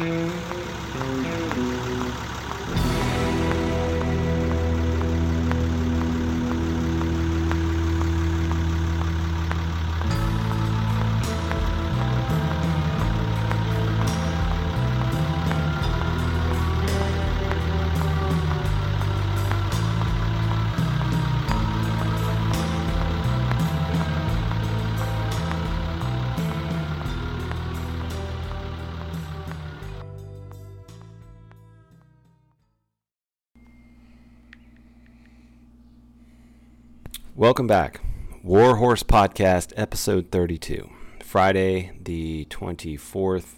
Mm-hmm. Welcome back. Warhorse Podcast, episode 32. Friday, the 24th,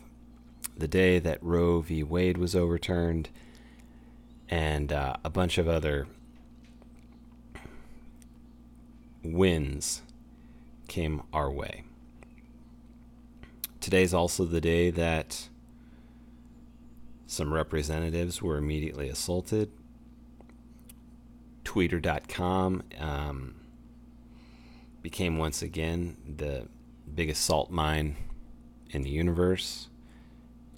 the day that Roe v. Wade was overturned, and uh, a bunch of other wins came our way. Today's also the day that some representatives were immediately assaulted. Twitter.com. Um, became once again the biggest salt mine in the universe.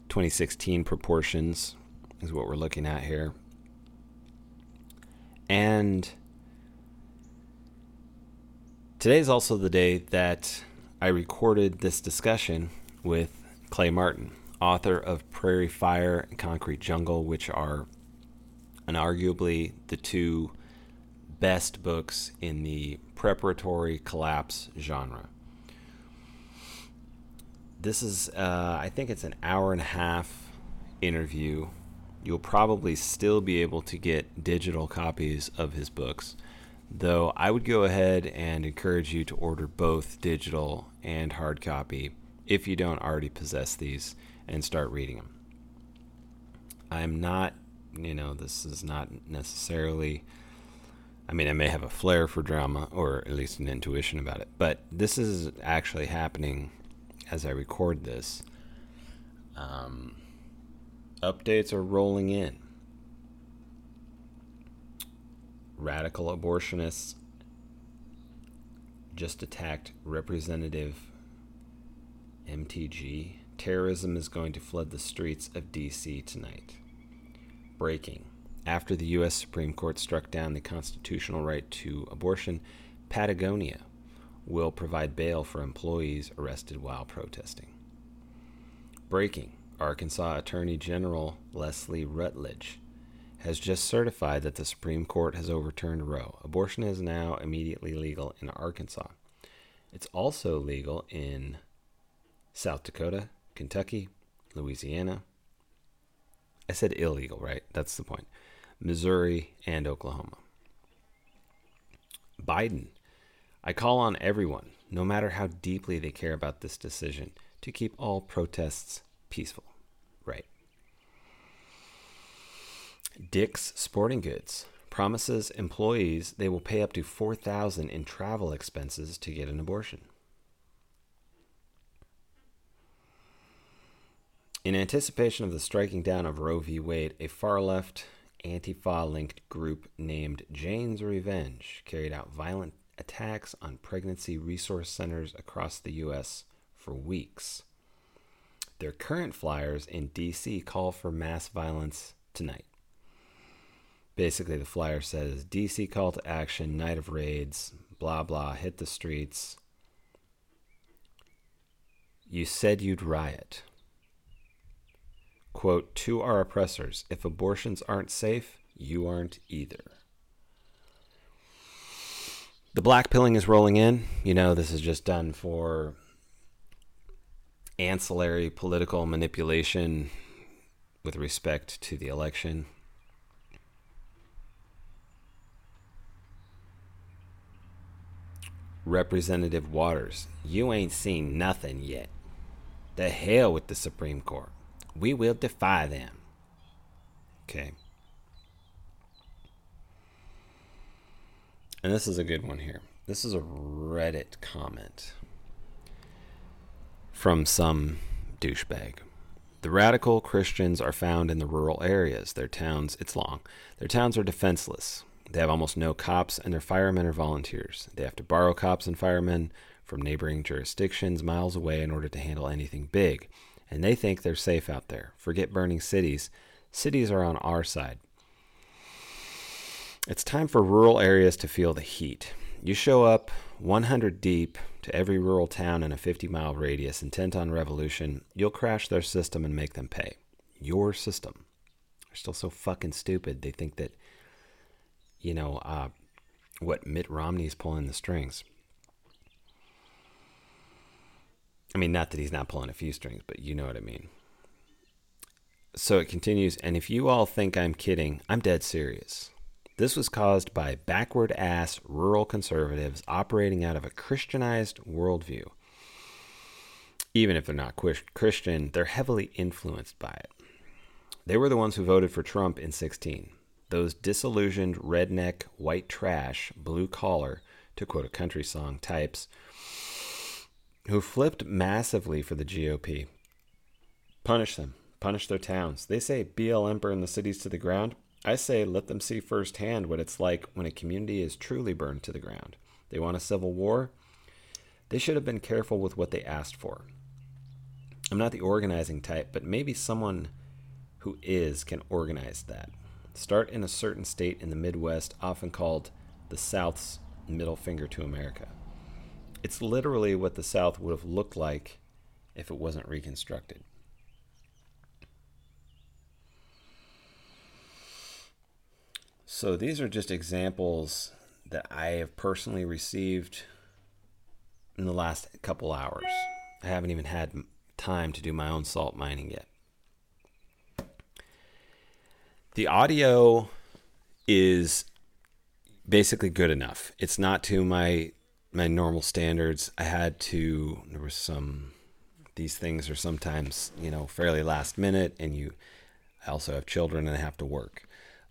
2016 proportions is what we're looking at here. And today is also the day that I recorded this discussion with Clay Martin, author of Prairie Fire and Concrete Jungle, which are unarguably the two best books in the preparatory collapse genre. This is, uh, I think it's an hour and a half interview. You'll probably still be able to get digital copies of his books, though I would go ahead and encourage you to order both digital and hard copy if you don't already possess these and start reading them. I'm not, you know, this is not necessarily I mean, I may have a flair for drama, or at least an intuition about it, but this is actually happening as I record this. Um, updates are rolling in. Radical abortionists just attacked Representative MTG. Terrorism is going to flood the streets of DC tonight. Breaking. After the U.S. Supreme Court struck down the constitutional right to abortion, Patagonia will provide bail for employees arrested while protesting. Breaking Arkansas Attorney General Leslie Rutledge has just certified that the Supreme Court has overturned Roe. Abortion is now immediately legal in Arkansas. It's also legal in South Dakota, Kentucky, Louisiana. I said illegal, right? That's the point. Missouri, and Oklahoma. Biden. I call on everyone, no matter how deeply they care about this decision, to keep all protests peaceful. Right. Dick's Sporting Goods promises employees they will pay up to 4000 in travel expenses to get an abortion. In anticipation of the striking down of Roe v. Wade, a far left Antifa linked group named Jane's Revenge carried out violent attacks on pregnancy resource centers across the U.S. for weeks. Their current flyers in D.C. call for mass violence tonight. Basically, the flyer says DC call to action, night of raids, blah blah, hit the streets. You said you'd riot. Quote, to our oppressors, if abortions aren't safe, you aren't either. The black pilling is rolling in. You know, this is just done for ancillary political manipulation with respect to the election. Representative Waters, you ain't seen nothing yet. The hell with the Supreme Court. We will defy them. Okay. And this is a good one here. This is a Reddit comment from some douchebag. The radical Christians are found in the rural areas. Their towns, it's long. Their towns are defenseless. They have almost no cops, and their firemen are volunteers. They have to borrow cops and firemen from neighboring jurisdictions miles away in order to handle anything big and they think they're safe out there. Forget burning cities. Cities are on our side. It's time for rural areas to feel the heat. You show up 100 deep to every rural town in a 50 mile radius intent on revolution, you'll crash their system and make them pay. Your system. They're still so fucking stupid. They think that, you know, uh, what Mitt Romney's pulling the strings. I mean, not that he's not pulling a few strings, but you know what I mean. So it continues, and if you all think I'm kidding, I'm dead serious. This was caused by backward ass rural conservatives operating out of a Christianized worldview. Even if they're not Christian, they're heavily influenced by it. They were the ones who voted for Trump in 16. Those disillusioned redneck, white trash, blue collar, to quote a country song, types who flipped massively for the GOP. Punish them. Punish their towns. They say BLM burn the cities to the ground. I say let them see firsthand what it's like when a community is truly burned to the ground. They want a civil war? They should have been careful with what they asked for. I'm not the organizing type, but maybe someone who is can organize that. Start in a certain state in the Midwest, often called the South's middle finger to America. It's literally what the South would have looked like if it wasn't reconstructed. So these are just examples that I have personally received in the last couple hours. I haven't even had time to do my own salt mining yet. The audio is basically good enough. It's not to my my normal standards. I had to there was some these things are sometimes, you know, fairly last minute and you I also have children and I have to work.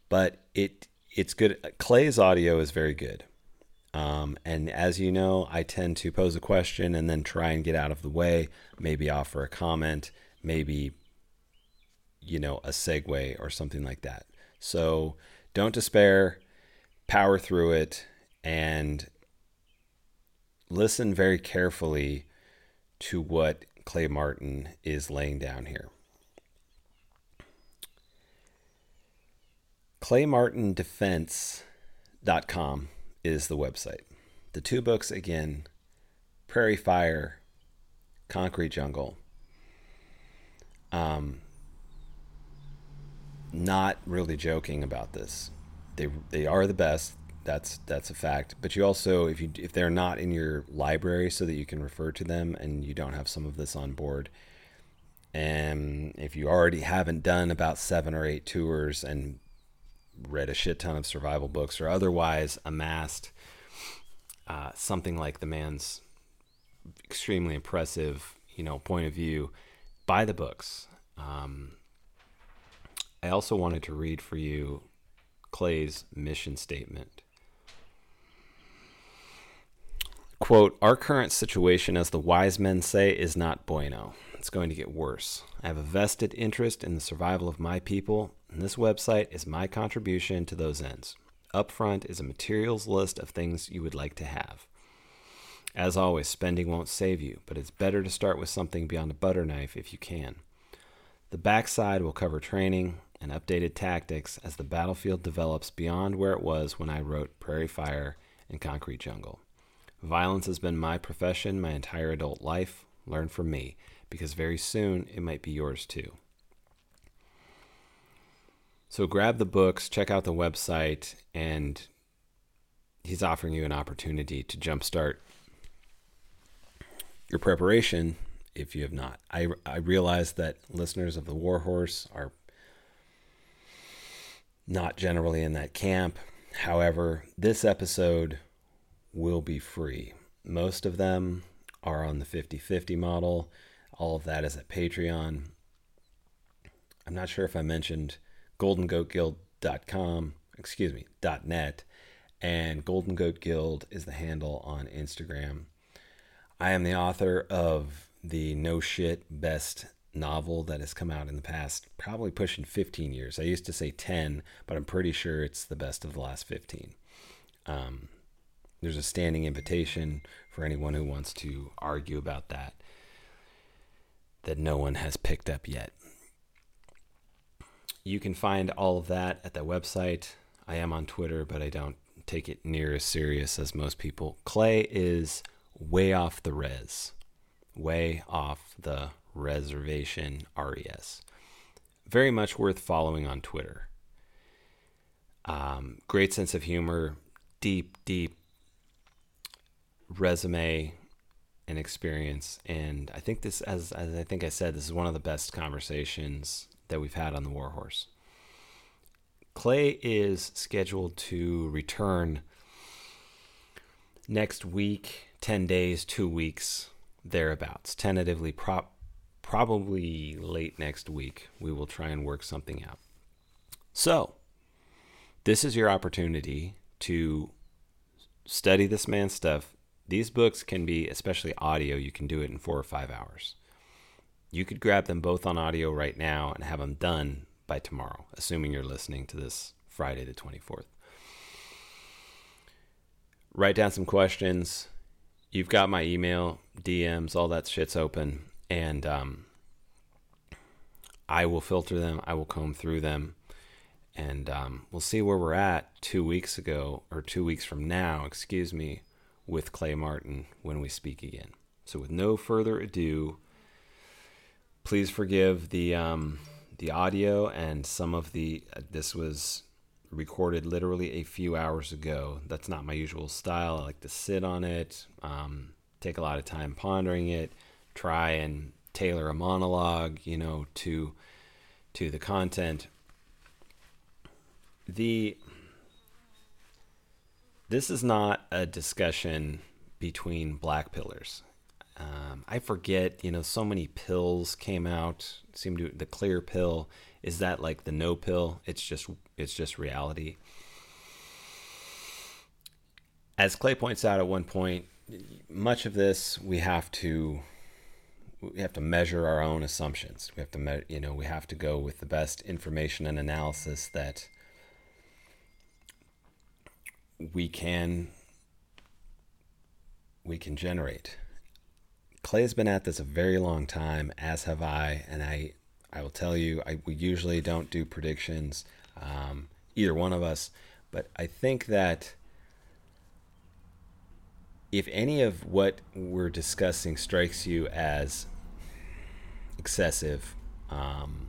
But it it's good. Clay's audio is very good. Um, and as you know, I tend to pose a question and then try and get out of the way, maybe offer a comment, maybe, you know, a segue or something like that. So don't despair, power through it, and listen very carefully to what Clay Martin is laying down here. ClayMartinDefense.com is the website. The two books again Prairie Fire, Concrete Jungle. Um, not really joking about this. They they are the best. That's that's a fact. But you also if you if they're not in your library so that you can refer to them and you don't have some of this on board, and if you already haven't done about seven or eight tours and read a shit ton of survival books or otherwise amassed uh, something like the man's extremely impressive, you know, point of view, buy the books. Um, I also wanted to read for you Clay's mission statement. Quote, Our current situation, as the wise men say, is not bueno. It's going to get worse. I have a vested interest in the survival of my people and this website is my contribution to those ends. Up front is a materials list of things you would like to have. As always, spending won't save you, but it's better to start with something beyond a butter knife if you can. The backside will cover training and updated tactics as the battlefield develops beyond where it was when I wrote Prairie Fire and Concrete Jungle. Violence has been my profession my entire adult life. Learn from me, because very soon it might be yours too. So grab the books, check out the website, and he's offering you an opportunity to jumpstart your preparation if you have not. I, I realize that listeners of the Warhorse are not generally in that camp. However, this episode will be free. Most of them are on the 50 50 model. All of that is at Patreon. I'm not sure if I mentioned goldengoatguild.com, excuse me, dot .net, and Golden Goat Guild is the handle on Instagram. I am the author of the no shit best novel that has come out in the past, probably pushing 15 years. I used to say 10, but I'm pretty sure it's the best of the last 15. Um, there's a standing invitation for anyone who wants to argue about that. that no one has picked up yet. You can find all of that at the website. I am on Twitter, but I don't take it near as serious as most people. Clay is way off the res, way off the reservation res. Very much worth following on Twitter. Um, great sense of humor, deep, deep resume and experience. And I think this, as, as I think I said, this is one of the best conversations that we've had on the Warhorse. Clay is scheduled to return next week, 10 days, two weeks, thereabouts. Tentatively, pro- probably late next week, we will try and work something out. So, this is your opportunity to study this man's stuff. These books can be, especially audio, you can do it in four or five hours. You could grab them both on audio right now and have them done by tomorrow, assuming you're listening to this Friday the 24th. Write down some questions. You've got my email, DMs, all that shit's open. And um, I will filter them, I will comb through them and um, we'll see where we're at two weeks ago or two weeks from now, excuse me, with Clay Martin when we speak again. So, with no further ado, please forgive the um, the audio and some of the. Uh, this was recorded literally a few hours ago. That's not my usual style. I like to sit on it, um, take a lot of time pondering it, try and tailor a monologue, you know, to to the content the this is not a discussion between black pillars. Um, I forget, you know, so many pills came out. Seem to the clear pill is that like the no pill? It's just it's just reality. As Clay points out at one point, much of this we have to we have to measure our own assumptions. We have to, you know, we have to go with the best information and analysis that we can we can generate. Clay's been at this a very long time, as have I, and I I will tell you, I we usually don't do predictions, um, either one of us, but I think that if any of what we're discussing strikes you as excessive, um,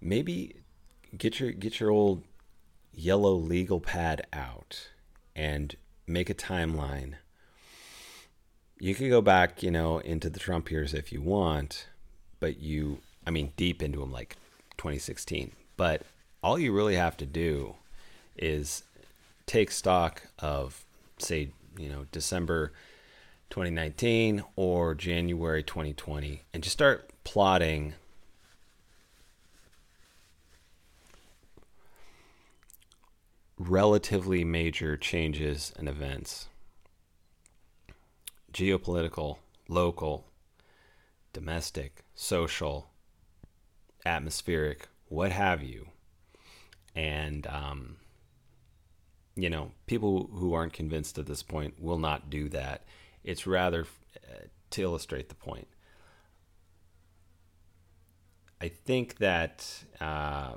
maybe get your get your old yellow legal pad out and make a timeline. You could go back, you know, into the Trump years if you want, but you, I mean, deep into them like 2016. But all you really have to do is take stock of, say, you know, December 2019 or January 2020 and just start plotting relatively major changes and events geopolitical, local, domestic, social, atmospheric, what have you. And, um, you know, people who aren't convinced at this point will not do that. It's rather uh, to illustrate the point. I think that uh,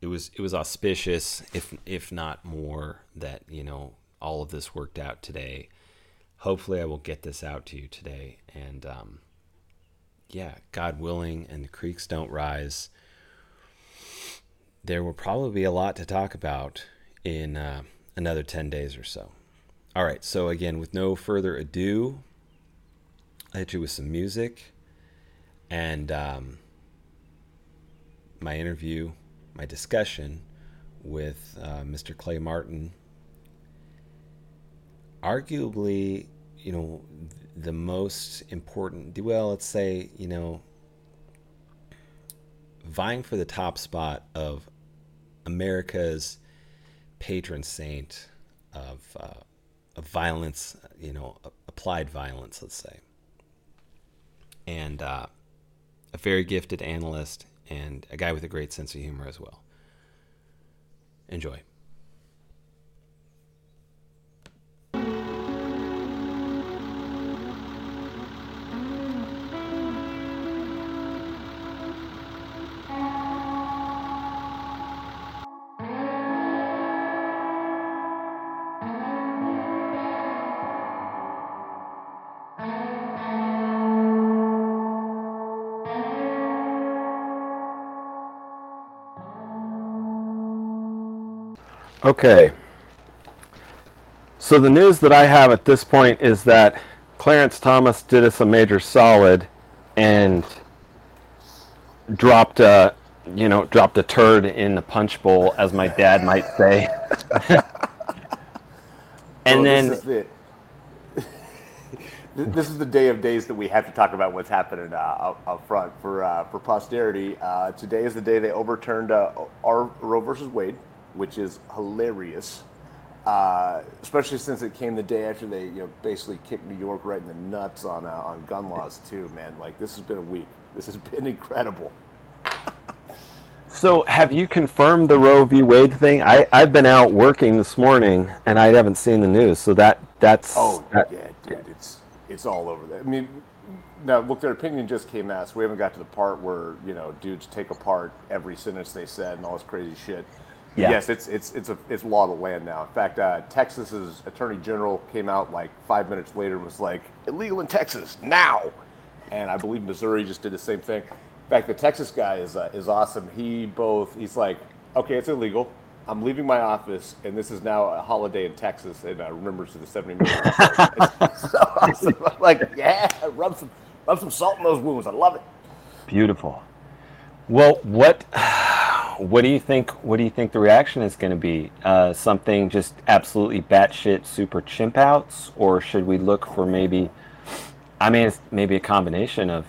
it was it was auspicious, if if not more, that you know all of this worked out today. Hopefully, I will get this out to you today, and um, yeah, God willing, and the creeks don't rise. There will probably be a lot to talk about in uh, another ten days or so. All right, so again, with no further ado, I hit you with some music and um, my interview my discussion with uh, Mr. Clay Martin, arguably, you know, the most important, well, let's say, you know, vying for the top spot of America's patron saint of, uh, of violence, you know, applied violence, let's say. And uh, a very gifted analyst and a guy with a great sense of humor as well. Enjoy. Okay. So the news that I have at this point is that Clarence Thomas did us a major solid and dropped a you know dropped a turd in the punch bowl, as my dad might say. and then this is, the, this is the day of days that we have to talk about what's happening uh, up, up, front for uh, for posterity. Uh, today is the day they overturned uh, our Roe versus Wade, which is hilarious. Uh, especially since it came the day after they you know basically kicked New York right in the nuts on uh, on gun laws too. Man, like this has been a week. This has been incredible. So, have you confirmed the Roe v. Wade thing? I I've been out working this morning and I haven't seen the news. So that that's oh that, yeah, dude, it's it's all over there. I mean, now look, their opinion just came out, so we haven't got to the part where you know dudes take apart every sentence they said and all this crazy shit. Yeah. Yes, it's it's it's a it's law of the land now. In fact, uh, Texas's attorney general came out like five minutes later and was like, "Illegal in Texas now," and I believe Missouri just did the same thing. In fact, the Texas guy is uh, is awesome. He both he's like, "Okay, it's illegal. I'm leaving my office, and this is now a holiday in Texas." And uh, remembers to the 70 million. so awesome. I'm like, yeah, rub some rub some salt in those wounds. I love it. Beautiful. Well, what what do you think? What do you think the reaction is going to be? Uh, something just absolutely batshit super chimp outs, or should we look for maybe? I mean, it's maybe a combination of.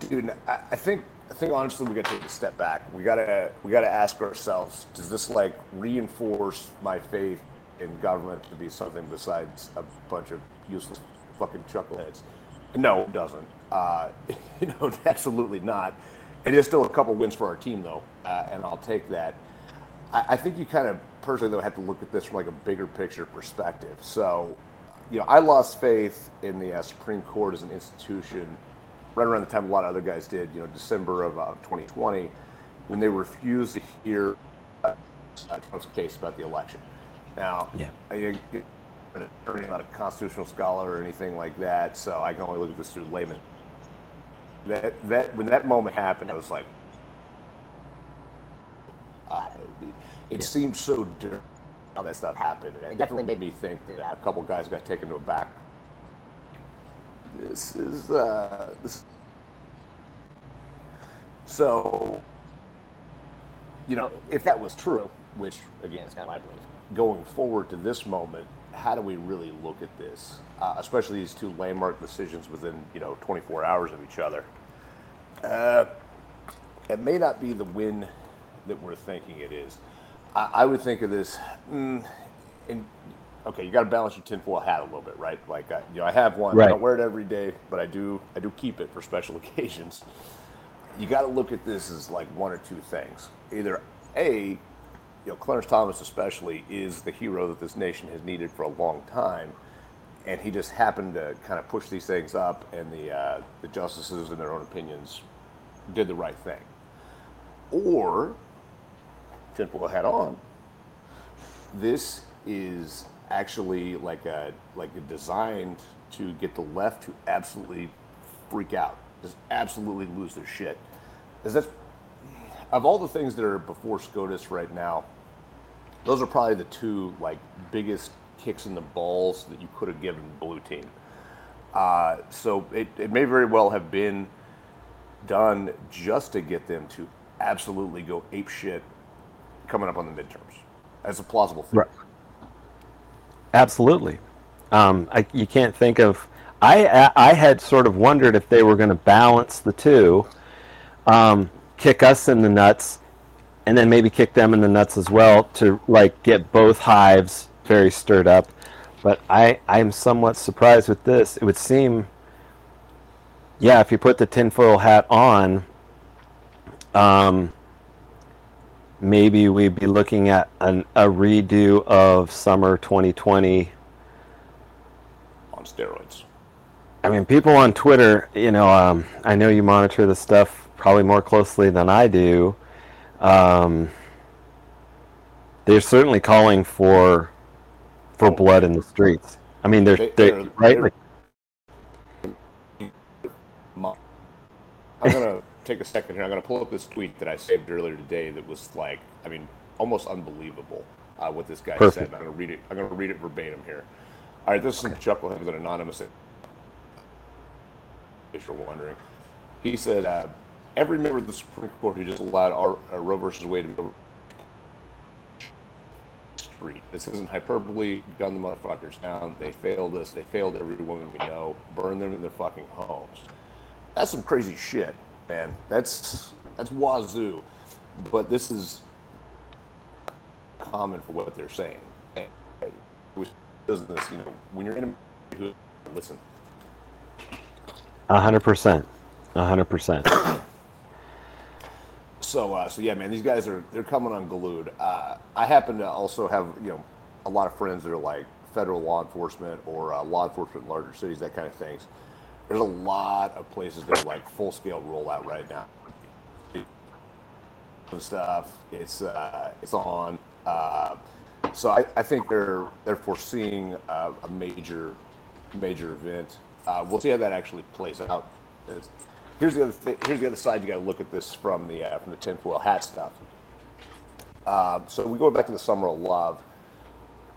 Dude, I think I think honestly we got to take a step back. We gotta we gotta ask ourselves: Does this like reinforce my faith in government to be something besides a bunch of useless fucking chuckleheads? No, it doesn't. Uh, you know, absolutely not. It is still a couple wins for our team, though, uh, and I'll take that. I, I think you kind of personally, though, have to look at this from like a bigger picture perspective. So, you know, I lost faith in the uh, Supreme Court as an institution right around the time a lot of other guys did, you know, December of uh, 2020, when they refused to hear uh, Trump's case about the election. Now, yeah. I, am not a constitutional scholar or anything like that, so I can only look at this through layman that that when that moment happened, I was like, uh, it, yeah. seemed so different how that stuff happened. And it definitely made me think that a couple guys got taken to a back. This is uh, this. So, you know, if that was true, which again is kind of my belief, going forward to this moment, how do we really look at this, uh, especially these two landmark decisions within you know 24 hours of each other? Uh, it may not be the win that we're thinking it is. I, I would think of this. Mm, in, okay, you got to balance your tinfoil hat a little bit, right? Like, I, you know, I have one. Right. I don't wear it every day, but I do. I do keep it for special occasions. You got to look at this as like one or two things. Either a, you know, Clarence Thomas especially is the hero that this nation has needed for a long time and he just happened to kind of push these things up, and the uh, the justices, in their own opinions, did the right thing. Or, tinfoil hat on, this is actually like a like a designed to get the left to absolutely freak out, just absolutely lose their shit. Is that of all the things that are before SCOTUS right now, those are probably the two like biggest kicks in the balls that you could have given blue team. Uh, so it, it may very well have been done just to get them to absolutely go ape shit coming up on the midterms. as a plausible thing. Right. Absolutely. Um, I, you can't think of. I I had sort of wondered if they were going to balance the two, um, kick us in the nuts, and then maybe kick them in the nuts as well to like get both hives very stirred up. But I, I'm somewhat surprised with this. It would seem, yeah, if you put the tinfoil hat on, um, maybe we'd be looking at an, a redo of summer 2020 on steroids. I mean, people on Twitter, you know, um, I know you monitor the stuff probably more closely than I do. Um, they're certainly calling for for blood in the streets. I mean, they're, they, they they're. They're, I'm gonna take a second here. I'm gonna pull up this tweet that I saved earlier today. That was like, I mean, almost unbelievable. uh, what this guy Perfect. said. I'm going to read it. I'm going to read it verbatim here. All right, this is from Chucklehead with an anonymous. If you're wondering, he said uh, every member of the Supreme Court who just allowed our, uh, Roe versus Wade to go street. This isn't hyperbole. Gun the motherfuckers down. They failed us. They failed every woman we know. Burn them in their fucking homes. That's some crazy shit, man. That's that's wazoo. But this is common for what they're saying. And with business, you know, when you're in a listen, A hundred percent. A hundred percent. So, uh, so yeah, man, these guys are they're coming unglued. Uh, I happen to also have you know a lot of friends that are like federal law enforcement or uh, law enforcement in larger cities, that kind of things. There's a lot of places that are like full scale rollout right now. And stuff. It's uh, it's on. Uh, so I, I think they're they're foreseeing uh, a major major event. Uh, we'll see how that actually plays out. It's- here's the other th- here's the other side. You got to look at this from the uh, from the tinfoil hat stuff. Uh, so we go back to the summer of love.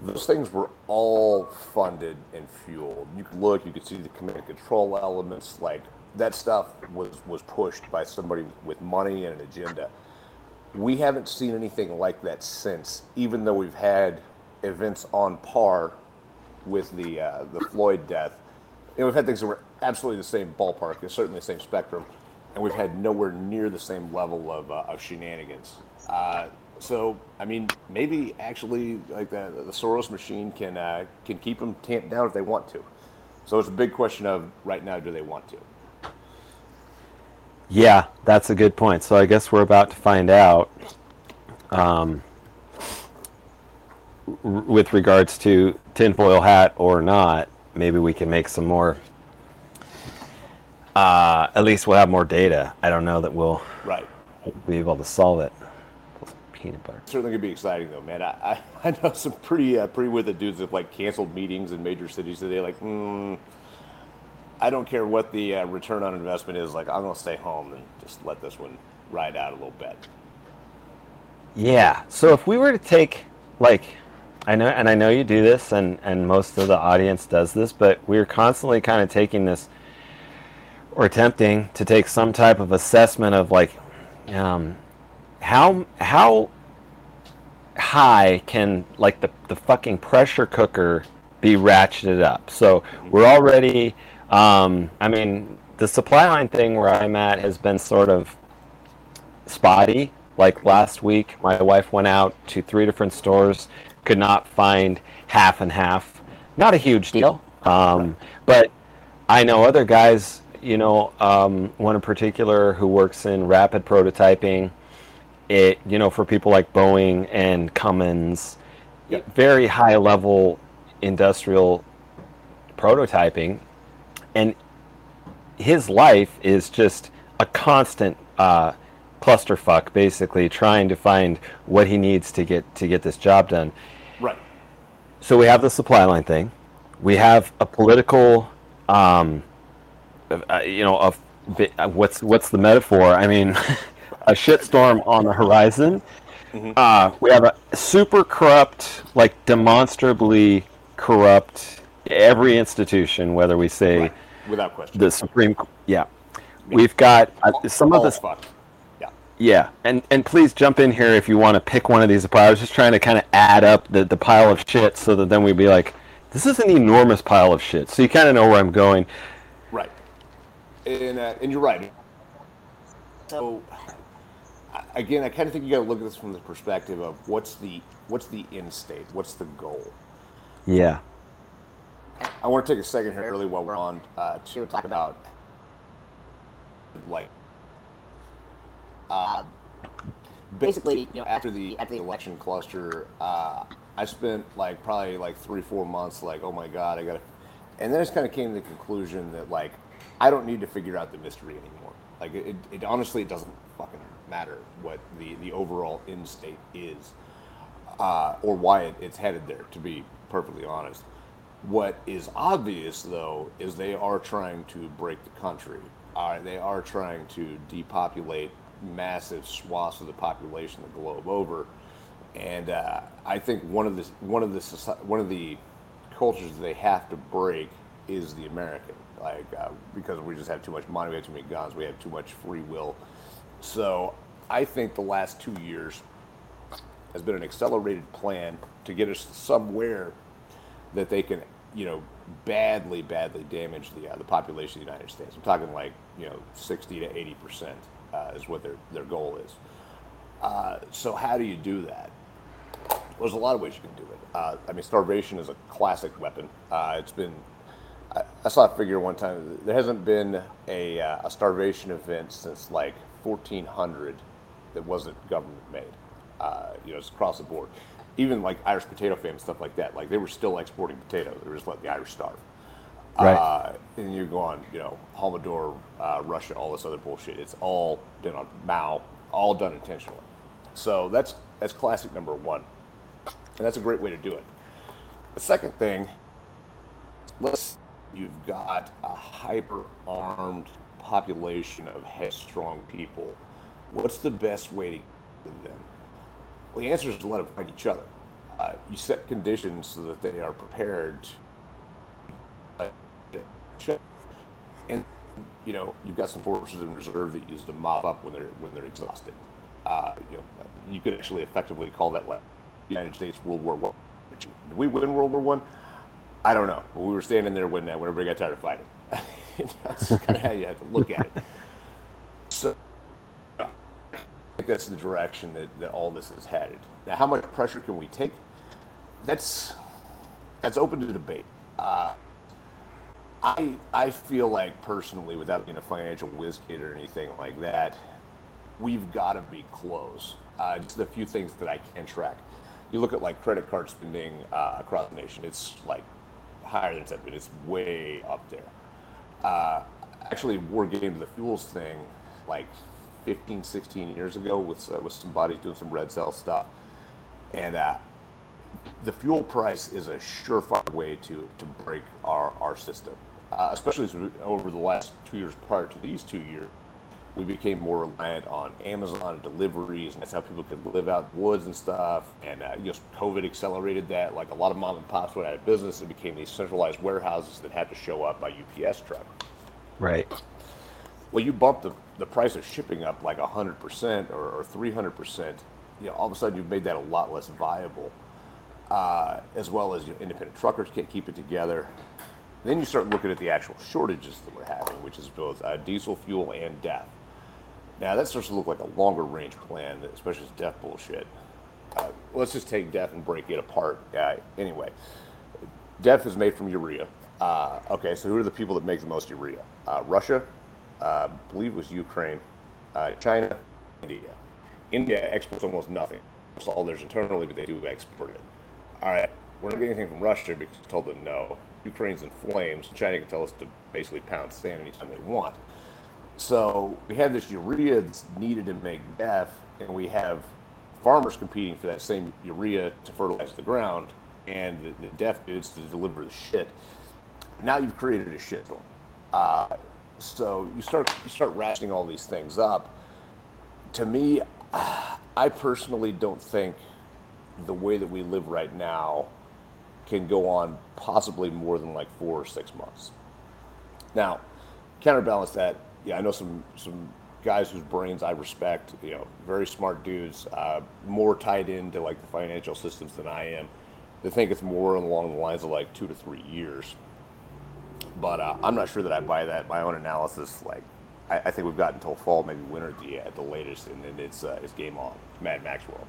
Those things were all funded and fueled. You could look, you could see the command and control elements. Like that stuff was was pushed by somebody with money and an agenda. We haven't seen anything like that since, even though we've had events on par with the uh, the Floyd death. Know, we've had things that were absolutely the same ballpark, certainly the same spectrum, and we've had nowhere near the same level of, uh, of shenanigans. Uh, so, I mean, maybe actually, like the, the Soros machine can uh, can keep them tamped down if they want to. So it's a big question of right now, do they want to? Yeah, that's a good point. So I guess we're about to find out um, r- with regards to tinfoil hat or not. Maybe we can make some more. Uh, at least we'll have more data. I don't know that we'll Right. be able to solve it. Peanut butter. Certainly gonna be exciting though, man. I, I, I know some pretty uh, pretty wicked dudes that like canceled meetings in major cities today. Like, mm, I don't care what the uh, return on investment is. Like, I'm gonna stay home and just let this one ride out a little bit. Yeah. So if we were to take like I know and I know you do this and and most of the audience does this, but we're constantly kind of taking this or attempting to take some type of assessment of like um how how high can like the the fucking pressure cooker be ratcheted up. So we're already um I mean the supply line thing where I'm at has been sort of spotty. Like last week, my wife went out to three different stores, could not find half and half. Not a huge deal, um, but I know other guys. You know, um, one in particular who works in rapid prototyping. It you know for people like Boeing and Cummins, Yep. very high level industrial prototyping, and his life is just a constant uh, clusterfuck, basically trying to find what he needs to get to get this job done. Right. So we have the supply line thing. We have a political, um, uh, you know, a, uh, what's what's the metaphor? I mean, a shitstorm on the horizon. Uh, we have a super corrupt, like demonstrably corrupt, every institution, whether we say Right. Without question. the Supreme. Court. Yeah, we've got uh, some of All this. fucked. Yeah. Yeah, and and please jump in here if you want to pick one of these apart. I was just trying to kind of add up the, the pile of shit so that then we'd be like, this is an enormous pile of shit. So you kind of know where I'm going. Right. And uh, and you're right. So again, I kind of think you got to look at this from the perspective of what's the what's the end state, what's the goal. Yeah. I want to take a second here early while we're on uh, to talk about like uh, basically you know after the after the election cluster uh, I spent like probably like three four months like oh my god I gotta and then I just kind of came to the conclusion that like I don't need to figure out the mystery anymore. Like it, it honestly it doesn't fucking matter what the the overall end state is uh, or why it, it's headed there, to be perfectly honest. What is obvious, though, is they are trying to break the country. Uh, they are trying to depopulate massive swaths of the population the globe over. and uh, I think one of the one of the one of the cultures they have to break is the American, like uh, because we just have too much money, we have too many guns, we have too much free will. So I think the last two years has been an accelerated plan to get us somewhere that they can, you know, badly, badly damage the uh, the population of the United States. I'm talking like you know 60 to 80 percent uh, is what their their goal is. Uh, so how do you do that? Well, there's a lot of ways you can do it. Uh, I mean, starvation is a classic weapon. Uh, it's been I, I, saw a figure one time. There hasn't been a, uh, a starvation event since like 1400 that wasn't government made. you know, it's across the board even like Irish potato famine stuff like that. Like they were still exporting potatoes. They were just letting the Irish starve. Right. Uh, and you go on, you know, Holodomor, uh, Russia, all this other bullshit. It's all done on Mao, all done intentionally. So that's that's classic number one, and that's a great way to do it. The second thing, let's you've got a hyper armed population of headstrong people. What's the best way to get them? Well, the answer is to let them fight each other. Uh, you set conditions so that they are prepared. And you know you've got some forces in reserve that you use to mop up when they're when they're exhausted. Uh, you know you could actually effectively call that like United States World War One. Did we win World War One? I? I don't know. But we were standing there when uh, when everybody got tired of fighting. That's kind of how you have to look at it. So I think that's the direction that, that all this is headed. Now, how much pressure can we take? That's that's open to debate. Uh, I I feel like personally, without being a financial whiz kid or anything like that, we've got to be close. Uh, just a few things that I can track. You look at like credit card spending uh, across the nation; it's like higher than been. It's way up there. Uh, actually, war to the fuels thing, like 15, 16 years ago with uh, with some buddies doing some red cell stuff, and uh, the fuel price is a surefire way to to break our our system, uh, especially over the last two years prior to these two years. We became more reliant on Amazon deliveries, and that's how people could live out in the woods and stuff. And uh, know, COVID accelerated that. Like a lot of mom and pops went out of business, and became these centralized warehouses that had to show up by UPS truck. Right. Well, you bump the, the price of shipping up like 100% or, or 300%, you know, all of a sudden you've made that a lot less viable. Uh, as well as you know, independent truckers can't keep it together. Then you start looking at the actual shortages that we're having, which is both uh, diesel fuel and DEF. Now that starts to look like a longer range plan, especially as DEF bullshit. Uh, let's just take DEF and break it apart. Uh, anyway, DEF is made from urea. Uh, okay, so who are the people that make the most urea? Uh, Russia, uh, believe it was Ukraine, uh, China, India. India exports almost nothing. It's all theirs internally, but they do export it. All right, we're not getting anything from Russia because we told them no. Ukraine's in flames. China can tell us to basically pound sand anytime they want. So we have this urea that's needed to make DEF, and we have farmers competing for that same urea to fertilize the ground, and the, the DEF dudes to deliver the shit. Now you've created a shitstorm. Uh, so you start you start rationing all these things up. To me, I personally don't think the way that we live right now can go on possibly more than like four or six months. Now, counterbalance that, yeah, I know some some guys whose brains I respect, you know, very smart dudes, uh, more tied into like the financial systems than I am. They think it's more along the lines of like two to three years. But uh, I'm not sure that I buy that. My own analysis, like, I, I think we've got until fall, maybe winter at the, at the latest, and then it's uh, it's game on. Mad Max world.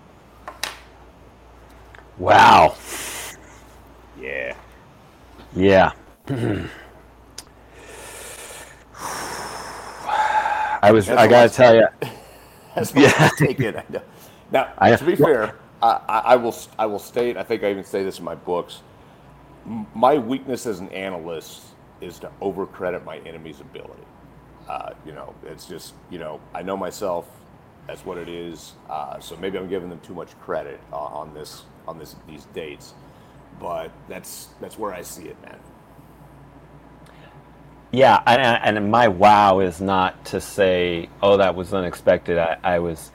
Wow. Yeah. Yeah. I was. I gotta tell you. That's yeah. take it. I know. Now, I, to be fair, I, I, will. I will state. I think I even say this in my books. My weakness as an analyst is to overcredit my enemy's ability. Uh, you know, it's just you know I know myself. That's what it is. Uh, so maybe I'm giving them too much credit uh, on this on this these dates, but that's that's where I see it, man. Yeah, and, and my wow is not to say, oh, that was unexpected. I, I was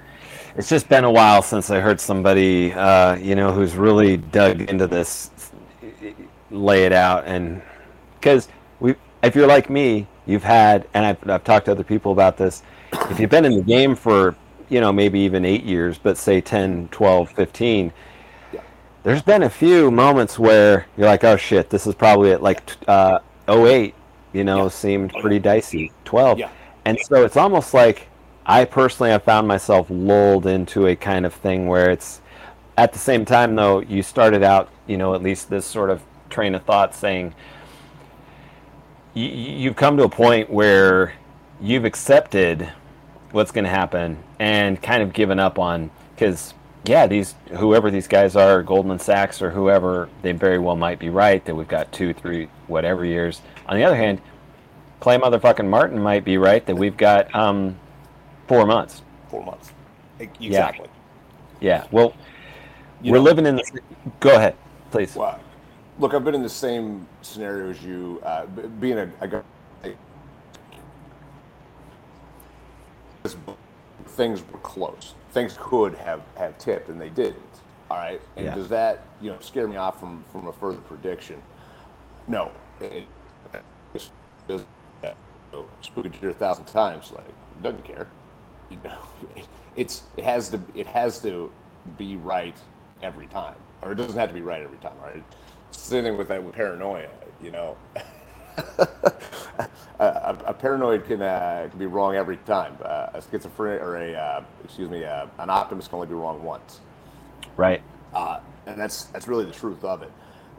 it's just been a while since I heard somebody, uh, you know, who's really dug into this, lay it out, and because we, if you're like me, you've had, and I've, I've talked to other people about this. If you've been in the game for, you know, maybe even eight years, but say 10, 12, 15, there's been a few moments where you're like, oh shit, this is probably at like uh, 08, you know, yeah. seemed pretty dicey. 12. Yeah. And so it's almost like I personally have found myself lulled into a kind of thing where it's at the same time though you started out, you know, at least this sort of train of thought saying you, you've come to a point where you've accepted what's going to happen and kind of given up on because yeah, these whoever these guys are, Goldman Sachs or whoever, they very well might be right that we've got two, three, whatever years. On the other hand, Clay motherfucking Martin might be right that we've got um, four months. Four months, exactly. Yeah. yeah. Well, you we're know, living in the. Go ahead, please. Well, look, I've been in the same scenario as you. Uh, being a, a guy, things were close things could have, have tipped and they didn't. All right. And yeah. does that, you know, scare me off from, from a further prediction? No. It, it, it, spoken to you a thousand times, like doesn't care. You know, it's it has to it has to be right every time, or it doesn't have to be right every time. Right? It's the same thing with that with paranoia. You know, a, a, paranoid can, uh, can be wrong every time. Uh, a schizophrenic or a uh, excuse me, uh, an optimist can only be wrong once. Right. Uh, and that's that's really the truth of it.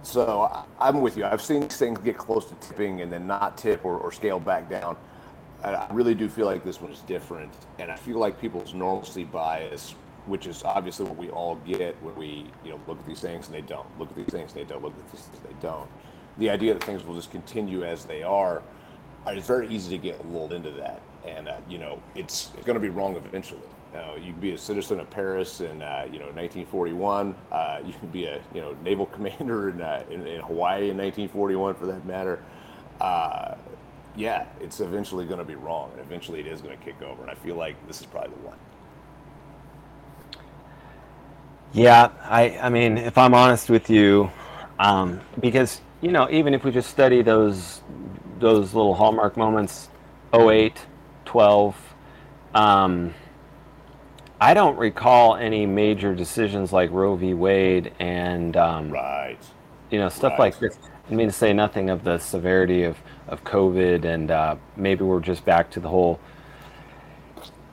So I, am with you. I've seen things get close to tipping and then not tip or, or scale back down. I really do feel like this one is different, and I feel like people's normalcy bias, which is obviously what we all get when we you know look at these things and they don't look at these things and they don't look at these things and they don't. The idea that things will just continue as they are it's very easy to get lulled into that, and uh, you know it's, it's going to be wrong eventually. Uh, you can be a citizen of Paris in uh, you know 1941. Uh, you can be a you know naval commander in, uh, in, in, Hawaii in 1941, for that matter. Uh, yeah, it's eventually going to be wrong, and eventually it is going to kick over. And I feel like this is probably the one. Yeah, I I mean, if I'm honest with you, um, because you know, even if we just study those those little hallmark moments 08 12 um, i don't recall any major decisions like roe v wade and um, right you know stuff right. like this i mean to say nothing of the severity of, of covid and uh, maybe we're just back to the whole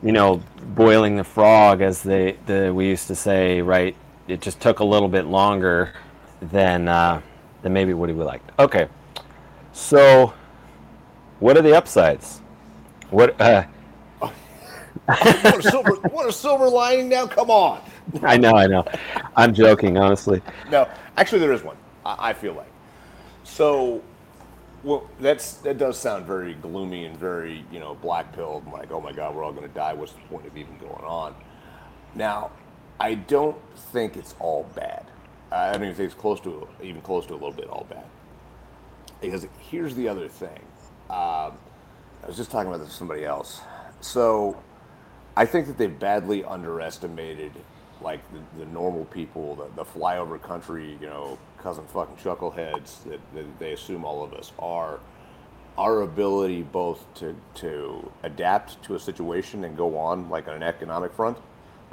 you know boiling the frog as they the we used to say right it just took a little bit longer than uh, than maybe what he would like okay so what are the upsides? What? Uh, what, a silver, what a silver lining now! Come on. I know, I know. I'm joking, honestly. No, actually, there is one. I, I feel like. So, well, that's that does sound very gloomy and very you know black pilled. Like, oh my God, we're all going to die. What's the point of even going on? Now, I don't think it's all bad. I don't even think it's close to even close to a little bit all bad. Because here's the other thing um, I was just talking about this with somebody else. So I think that they've badly underestimated like the, the normal people, the, the flyover country, you know, cousin fucking chuckleheads that, that they assume all of us are. Our ability both to, to adapt to a situation and go on like on an economic front,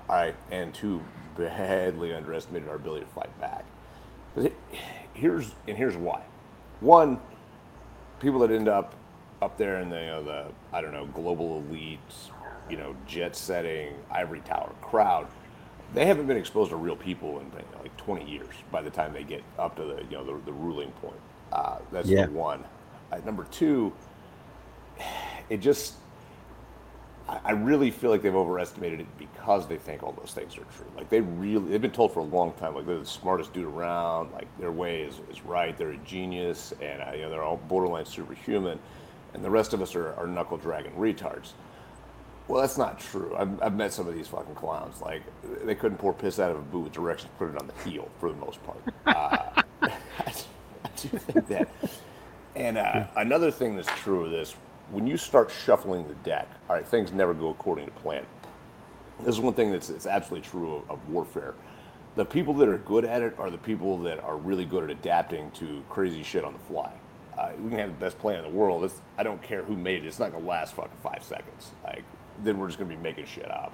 right, and to badly underestimated our ability to fight back. Here's and here's why. One, people that end up up there in the, you know, the I don't know global elite, you know, jet setting ivory tower crowd, they haven't been exposed to real people in like 20 years. By the time they get up to the you know the, the ruling point, uh, that's yeah. one. Uh, number two, it just I really feel like they've overestimated it because they think all those things are true. Like they really, they've been told for a long time, like they're the smartest dude around. Like their way is, is right. They're a genius, and uh, you know they're all borderline superhuman and the rest of us are, are knuckle dragging retards. Well, that's not true. I've, I've, met some of these fucking clowns. Like, they couldn't pour piss out of a boot with directions to put it on the heel for the most part. Uh, I, I, do think that. And uh, another thing that's true of this, when you start shuffling the deck, all right, things never go according to plan. this is one thing that's it's absolutely true of, of warfare. The people that are good at it are the people that are really good at adapting to crazy shit on the fly. Uh, we can have the best plan in the world. It's, I don't care who made it. It's not gonna last fucking five seconds. Like then we're just gonna be making shit up.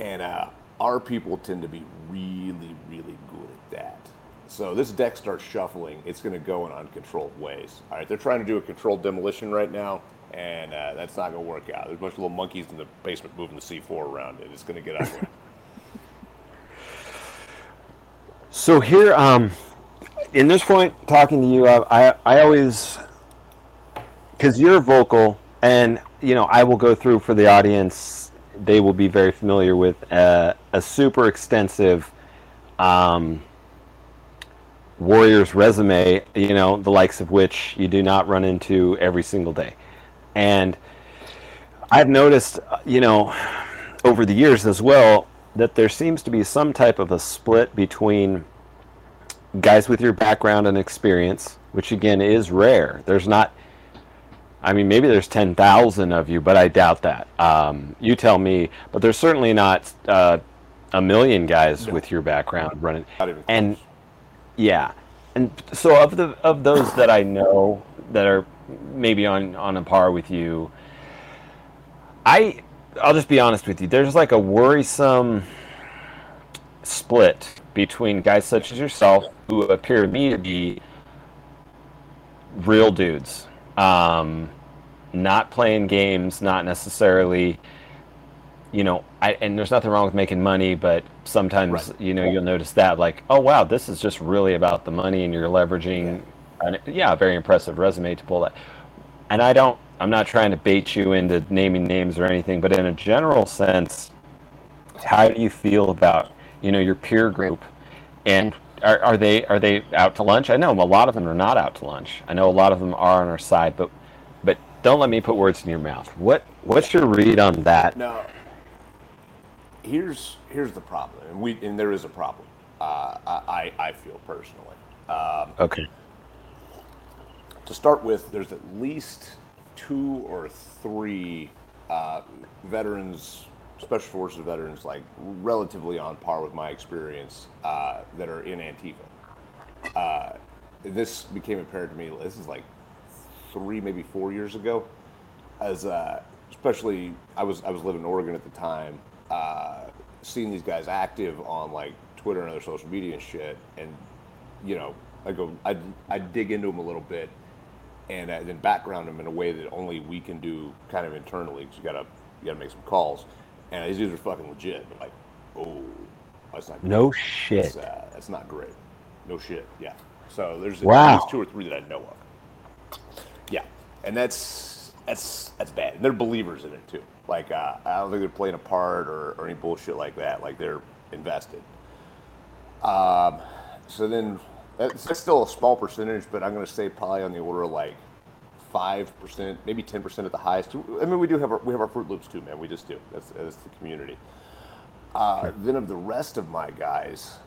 And uh, our people tend to be really, really good at that. So this deck starts shuffling. It's going to go in uncontrolled ways. All right, they're trying to do a controlled demolition right now, and uh, that's not going to work out. There's a bunch of little monkeys in the basement moving the C4 around it. It's going to get ugly. so here, um, in this point, talking to you, I, I, I always, because you're vocal, and you know, I will go through for the audience. They will be very familiar with a, a super extensive. Um, Warriors resume, you know, the likes of which you do not run into every single day. And I've noticed, you know, over the years as well, that there seems to be some type of a split between guys with your background and experience, which again is rare. There's not, I mean, maybe there's 10,000 of you, but I doubt that. Um, you tell me, but there's certainly not uh, a million guys no. with your background running. And yeah, and so of the of those that I know that are maybe on on a par with you, I I'll just be honest with you. There's like a worrisome split between guys such as yourself who appear to me to be real dudes, um, not playing games, not necessarily you know, I, and there's nothing wrong with making money, but sometimes right. you know you'll notice that like, oh wow, this is just really about the money, and you're leveraging, yeah, an, yeah a very impressive resume to pull that. And I don't, I'm not trying to bait you into naming names or anything, but in a general sense, how do you feel about you know your peer group, and are, are they are they out to lunch? I know a lot of them are not out to lunch. I know a lot of them are on our side, but but don't let me put words in your mouth. What what's your read on that? No here's here's the problem, and we and there is a problem. Uh, I I feel personally. Um, okay. To start with, there's at least two or three uh, veterans, special forces veterans, like relatively on par with my experience, uh, that are in Antifa. Uh, this became apparent to me. This is like three, maybe four years ago, as uh, especially I was I was living in Oregon at the time, uh, seeing these guys active on like Twitter and other social media and shit, and you know, I go, I I dig into them a little bit, and uh, then background them in a way that only we can do, kind of internally. Cause you gotta you gotta make some calls, and these dudes are fucking legit. like, oh, that's not. Great. No shit. That's, uh, that's not great. No shit. Yeah. So there's wow. at least two or three that I know of. Yeah, and that's that's that's bad. And they're believers in it too. Like uh, I don't think they're playing a part or, or any bullshit like that. Like they're invested. Um, so then that's, that's still a small percentage, but I'm going to say probably on the order of like five percent, maybe ten percent at the highest. I mean, we do have our, we have our Fruit Loops too, man. We just do. That's that's the community. Uh, then of the rest of my guys,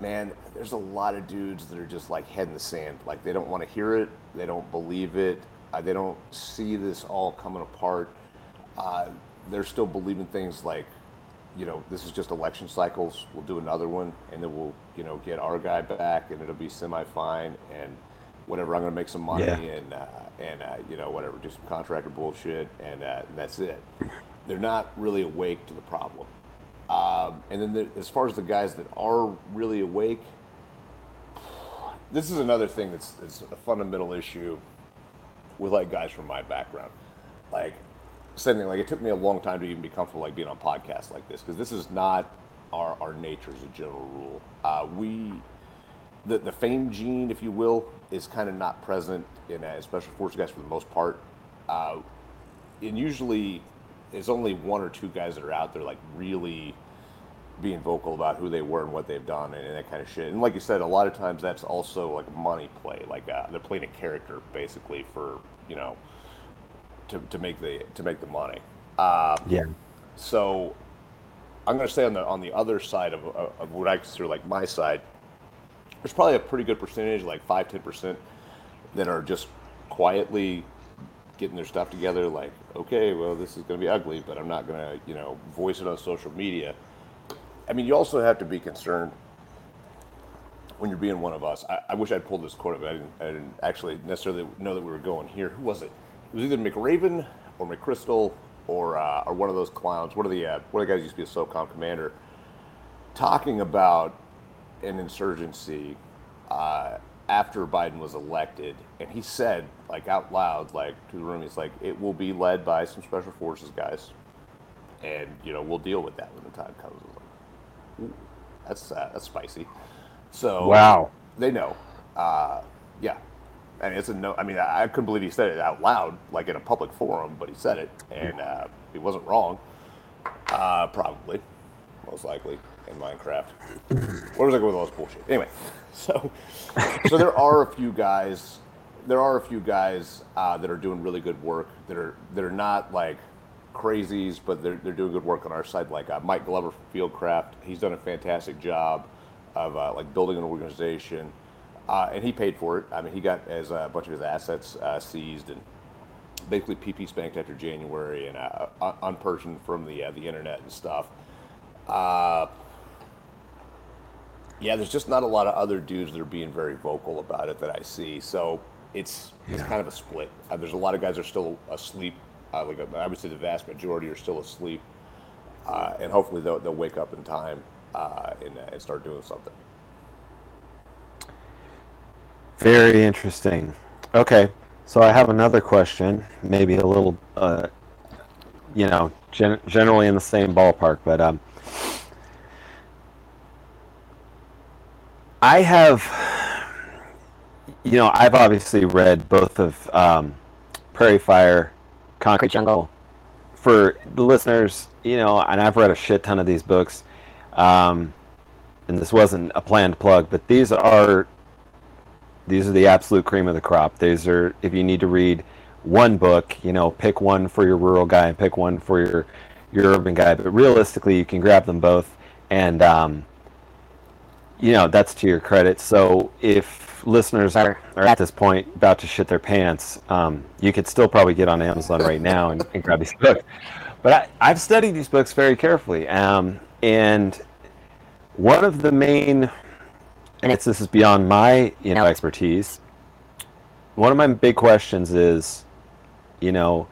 man, there's a lot of dudes that are just like head in the sand. Like they don't want to hear it, they don't believe it, uh, they don't see this all coming apart uh, they're still believing things like, you know, this is just election cycles. We'll do another one, and then we'll, you know, get our guy back, and it'll be semi-fine, and whatever. I'm going to make some money, yeah. and uh, and uh, you know, whatever, do some contractor bullshit, and, uh, and that's it. They're not really awake to the problem. Um, and then the, as far as the guys that are really awake, this is another thing that's, that's a fundamental issue with like guys from my background. Like same thing. Like it took me a long time to even be comfortable like being on podcasts like this because this is not our our nature as a general rule. Uh, we the the fame gene, if you will, is kind of not present in a special forces guys for the most part. Uh, and usually, there's only one or two guys that are out there like really being vocal about who they were and what they've done and, and that kind of shit. And like you said, a lot of times that's also like money play. Like uh, they're playing a character basically for you know to, to make the to make the money. Um, yeah. So I'm going to say on the on the other side of, of what I consider like my side, there's probably a pretty good percentage, like five ten percent, that are just quietly getting their stuff together. Like, okay, well, this is going to be ugly, but I'm not going to, you know, voice it on social media. I mean, you also have to be concerned when you're being one of us. I, I wish I'd pulled this quote up. I didn't, I didn't actually necessarily know that we were going here. Who was it? It was either McRaven or McChrystal or uh, or one of those clowns. One of the uh, one of the guys used to be a SOCOM commander, talking about an insurgency uh, after Biden was elected, and he said like out loud, like to the room, he's like, "It will be led by some special forces guys, and you know we'll deal with that when the time comes." Like, that's uh, that's spicy. So wow, they know. Uh, yeah, and it's a no. I mean, I, I, couldn't believe he said it out loud, like in a public forum, but he said it, and uh, he wasn't wrong. Uh, probably, most likely in Minecraft. Where was I going with all this bullshit? Anyway, so so there are a few guys. There are a few guys uh, that are doing really good work. That are that are not like crazies, but they're they're doing good work on our side. Like uh, Mike Glover from Fieldcraft, he's done a fantastic job of uh, like building an organization, uh, and he paid for it. I mean, he got as a bunch of his assets uh, seized and basically PP spanked after January and uh, unpersioned from the uh, the internet and stuff. Uh, yeah, there's just not a lot of other dudes that are being very vocal about it that I see. So it's it's kind of a split. Uh, there's a lot of guys that are still asleep. Uh, like I would say, the vast majority are still asleep, uh, and hopefully they'll, they'll wake up in time uh, and, and start doing something. Very interesting. Okay, so I have another question, maybe a little, uh, you know, gen- generally in the same ballpark, but um, I have, you know, I've obviously read both of um, Prairie Fire, Concrete Jungle. For the listeners, you know, and I've read a shit ton of these books. Um, and this wasn't a planned plug, but these are these are the absolute cream of the crop. These are if you need to read one book, you know, pick one for your rural guy and pick one for your your urban guy. But realistically, you can grab them both, and um, you know that's to your credit. So if listeners are, are at this point about to shit their pants, um, you could still probably get on Amazon right now and, and grab these books. But I, have studied these books very carefully. Um, and one of the main, and it's, this is beyond my you know expertise. One of my big questions is, you know,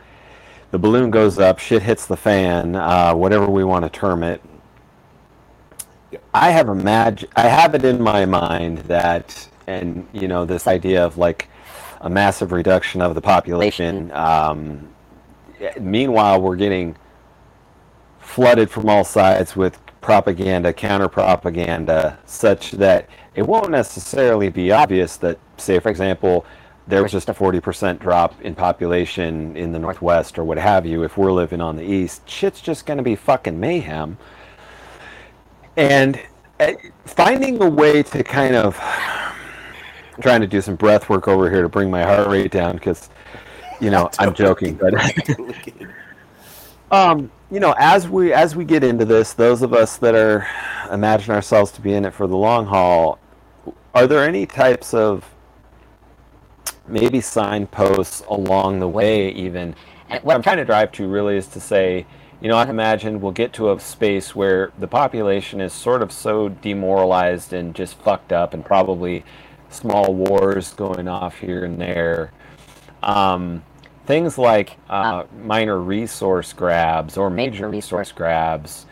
the balloon goes up, shit hits the fan, uh, whatever we want to term it. I have imagine, I have it in my mind that, and you know, this idea of like a massive reduction of the population. Um, meanwhile, we're getting flooded from all sides with propaganda, counter propaganda, such that it won't necessarily be obvious that, say, for example, there was just a 40% drop in population in the Northwest or what have you. If we're living on the East, shit's just going to be fucking mayhem. And uh, finding a way to kind of trying to do some breath work over here to bring my heart rate down because, you know, I'm joking, but. um, you know, as we as we get into this, those of us that are imagine ourselves to be in it for the long haul, are there any types of maybe signposts along the way even? What I'm trying to drive to really is to say, you know, I imagine we'll get to a space where the population is sort of so demoralized and just fucked up, and probably small wars going off here and there. Um, things like uh, minor resource grabs or major resource grabs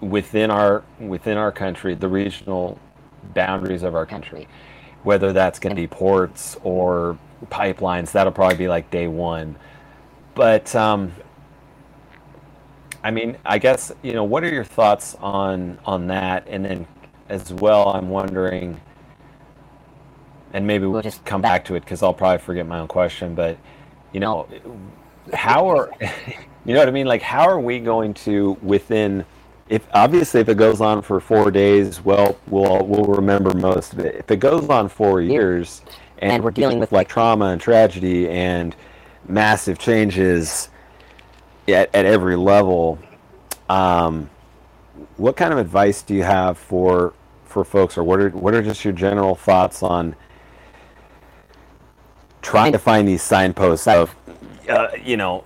within our within our country, the regional boundaries of our country, whether that's going to be ports or pipelines, that'll probably be like day one. But um, I mean, I guess you know, what are your thoughts on on that? And then as well, I'm wondering, and maybe we'll just come back to it because I'll probably forget my own question, but you know, how are, you know what I mean? Like, how are we going to within, if obviously if it goes on for four days, well, we'll we'll remember most of it. If it goes on four years, and, and we're dealing with like trauma and tragedy and massive changes at, at every level, um, what kind of advice do you have for for folks, or what are what are just your general thoughts on trying to find these signposts of uh, you know,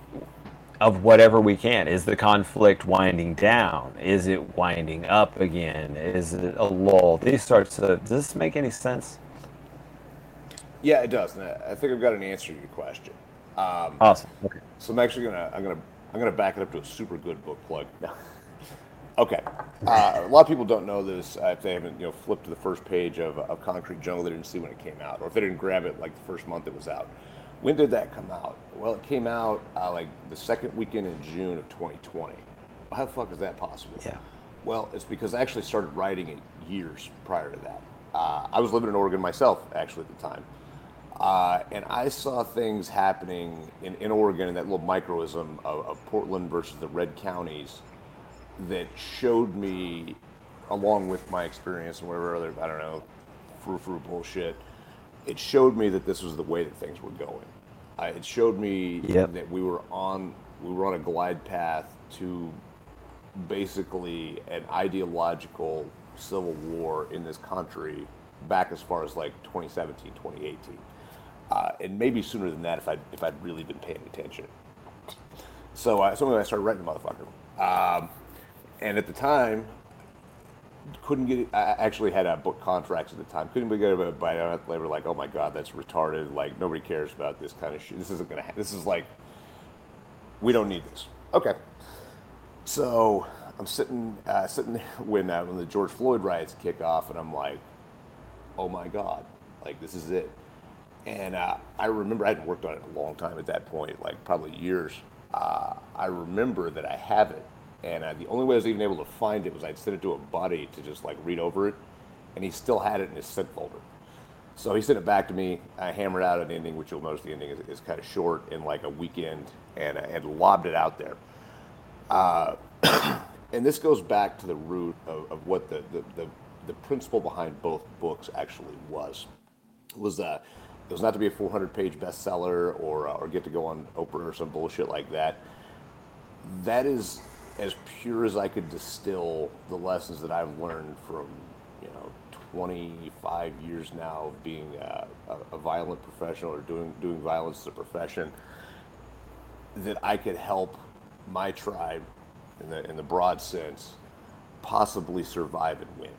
of whatever we can. Is the conflict winding down? Is it winding up again? Is it a lull? These sorts of. Does this make any sense? Yeah, it does. And I think I've got an answer to your question. Um, awesome. Okay. So I'm actually gonna I'm gonna I'm gonna back it up to a super good book plug. okay. Uh, a lot of people don't know this uh, if they haven't you know flipped to the first page of, of Concrete Jungle. They didn't see when it came out, or if they didn't grab it like the first month it was out. When did that come out? Well, it came out uh, like the second weekend in June of 2020. How the fuck is that possible? Yeah. Well, it's because I actually started writing it years prior to that. Uh, I was living in Oregon myself, actually, at the time. Uh, and I saw things happening in, in Oregon in that little microism of, of Portland versus the red counties that showed me, along with my experience and whatever other, I don't know, frou frou bullshit, it showed me that this was the way that things were going. Uh, it showed me yep. that we were on we were on a glide path to basically an ideological civil war in this country back as far as like 2017 2018 uh, and maybe sooner than that if I if I'd really been paying attention. So uh, so I started writing the motherfucker, um, and at the time couldn't get. I actually had a book contracts at the time. Couldn't get it by they were like, oh my god, that's retarded. Like nobody cares about this kind of shit. This isn't gonna. Ha- this is like we don't need this. Okay. So I'm sitting uh, sitting when uh, when the George Floyd riots kick off, and I'm like, oh my god, like this is it. And uh, I remember I hadn't worked on it a long time at that point, like probably years. Uh, I remember that I have it, and uh, the only way I was even able to find it was I'd sent it to a buddy to just like read over it, and he still had it in his sent folder. So he sent it back to me. I hammered out an ending, which you'll notice the ending is, is kind of short in like a weekend, and I had lobbed it out there. Uh, and this goes back to the root of, of what the, the, the, the, principle behind both books actually was. Was that uh, it was not to be a 400 page bestseller or, uh, or get to go on Oprah or some bullshit like that. That is as pure as I could distill the lessons that I've learned from, you know, 25 years now of being a, a, violent professional or doing, doing violence as a profession, that I could help my tribe in the, in the broad sense possibly survive and win.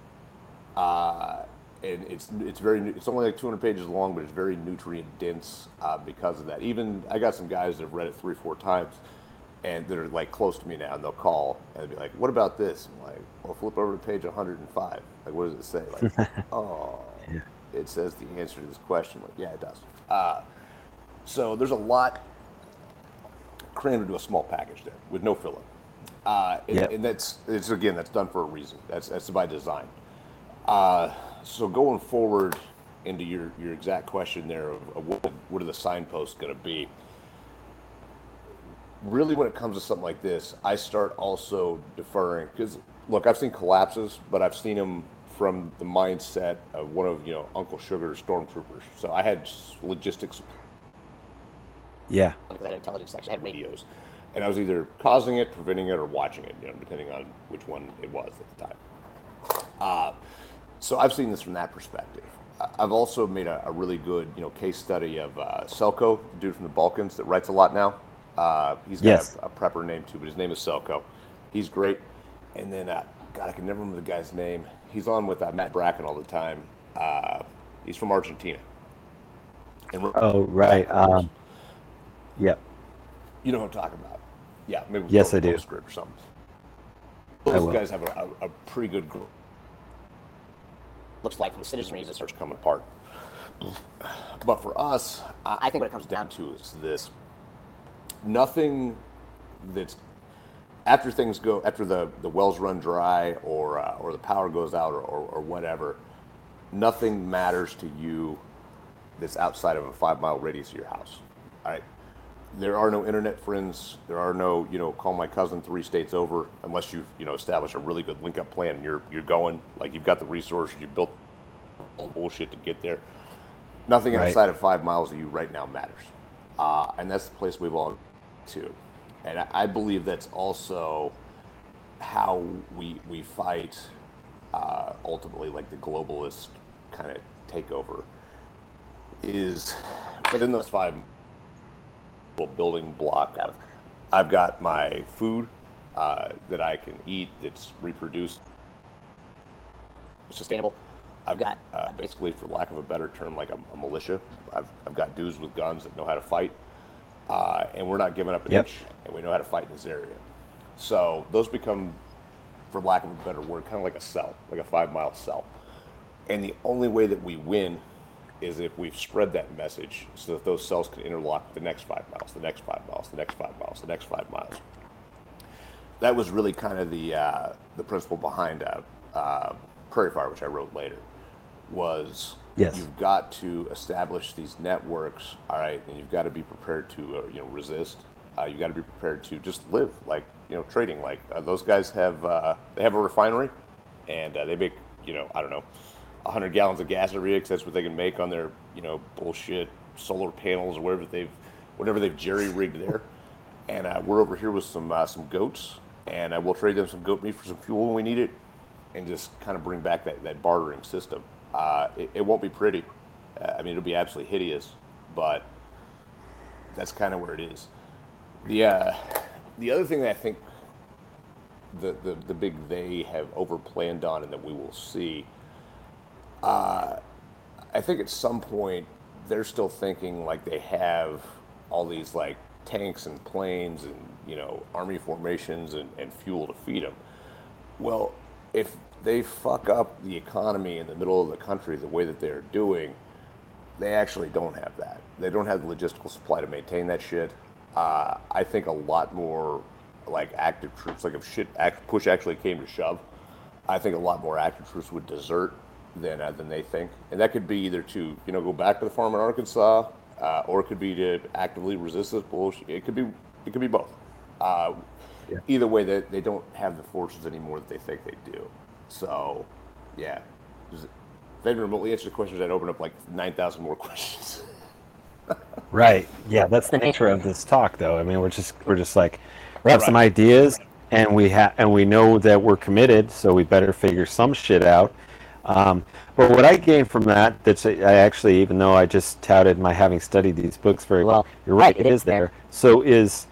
Uh, and it's it's very it's only like 200 pages long, but it's very nutrient dense uh, because of that. Even I got some guys that have read it three four times, and they're like close to me now, and they'll call and they'll be like, "What about this?" I'm like, "Well, flip over to page 105. Like, what does it say?" Like, oh, yeah. it says the answer to this question. Like, yeah, it does. Uh, so there's a lot crammed into a small package there with no filler. Uh, and, yep. and that's it's again that's done for a reason. That's that's by design. Uh, so going forward into your, your exact question there of, of what, what are the signposts going to be really when it comes to something like this i start also deferring because look i've seen collapses but i've seen them from the mindset of one of you know uncle sugar's stormtroopers. So i had logistics yeah. that intelligence section I had radios and i was either causing it preventing it or watching it you know depending on which one it was at the time. Uh, so I've seen this from that perspective. I've also made a, a really good, you know, case study of uh, Selco, dude from the Balkans that writes a lot now. Uh, he's got yes. a, a, prepper name too, but his name is Selco. He's great. And then, uh, God, I can never remember the guy's name. He's on with uh, Matt Bracken all the time. Uh, he's from Argentina. And oh, right. Um, yep. You know what I'm talking about? Yeah, maybe yes, I do. script Or something. Those guys have a, a, a pretty good group looks like from the citizenry as it starts coming apart. But for us, I think what it comes down to is this nothing that's after things go after the, the wells run dry or uh, or the power goes out or, or, or, whatever nothing matters to you that's outside of a five mile radius of your house all right there are no internet friends. There are no you know call my cousin three states over unless you've you know established a really good link up plan and you're you're going. Like you've got the resources you built all bullshit to get there. Nothing right. outside of five miles of you right now matters. Uh, and that's the place we've all to. And I, I believe that's also how we we fight uh, ultimately like the globalist kind of takeover is within those five building block. I've, I've got my food uh, that I can eat that's reproduced, sustainable. I've got uh, basically, for lack of a better term, like a, a militia. I've, I've got dudes with guns that know how to fight, uh, and we're not giving up an Yep. inch, and we know how to fight in this area. So those become, for lack of a better word, kind of like a cell, like a five mile cell. And the only way that we win is if we've spread that message so that those cells can interlock the next five miles, the next five miles, the next five miles, the next five miles. That was really kind of the uh, the principle behind uh, uh, Prairie Fire, which I wrote later, was Yes. you've got to establish these networks, all right, and you've got to be prepared to uh, you know resist. Uh, you've got to be prepared to just live like you know trading. Like uh, those guys have uh, they have a refinery, and uh, they make you know I don't know, hundred gallons of gas every year 'cause that's what they can make on their you know bullshit solar panels or whatever they've whatever they've jerry rigged there. And uh, we're over here with some uh, some goats, and uh, we'll trade them some goat meat for some fuel when we need it, and just kind of bring back that, that bartering system. Uh, it, it won't be pretty. Uh, I mean, it'll be absolutely hideous, but that's kind of where it is. The uh, the other thing that I think the, the the big they have overplanned on and that we will see. Uh, I think at some point they're still thinking like they have all these like tanks and planes and you know army formations and, and fuel to feed them. Well, if they fuck up the economy in the middle of the country the way that they're doing, they actually don't have that. They don't have the logistical supply to maintain that shit. Uh, I think a lot more like active troops, like if shit act, push actually came to shove, I think a lot more active troops would desert than uh, than they think, and that could be either to you know go back to the farm in Arkansas, uh, or it could be to actively resist this bullshit. It could be it could be both. Uh, Yeah. Either way, they, they don't have the forces anymore that they think they do. So, yeah. Does it- If they remotely answer the questions, I'd open up like 9,000 more questions. Right. Yeah, that's the nature of this talk, though. I mean, we're just we're just like we have some ideas, and we have and we know that we're committed, so we better figure some shit out. Um, but what I gained from that, that's I actually, even though I just touted my having studied these books very well, you're right, it is there. So is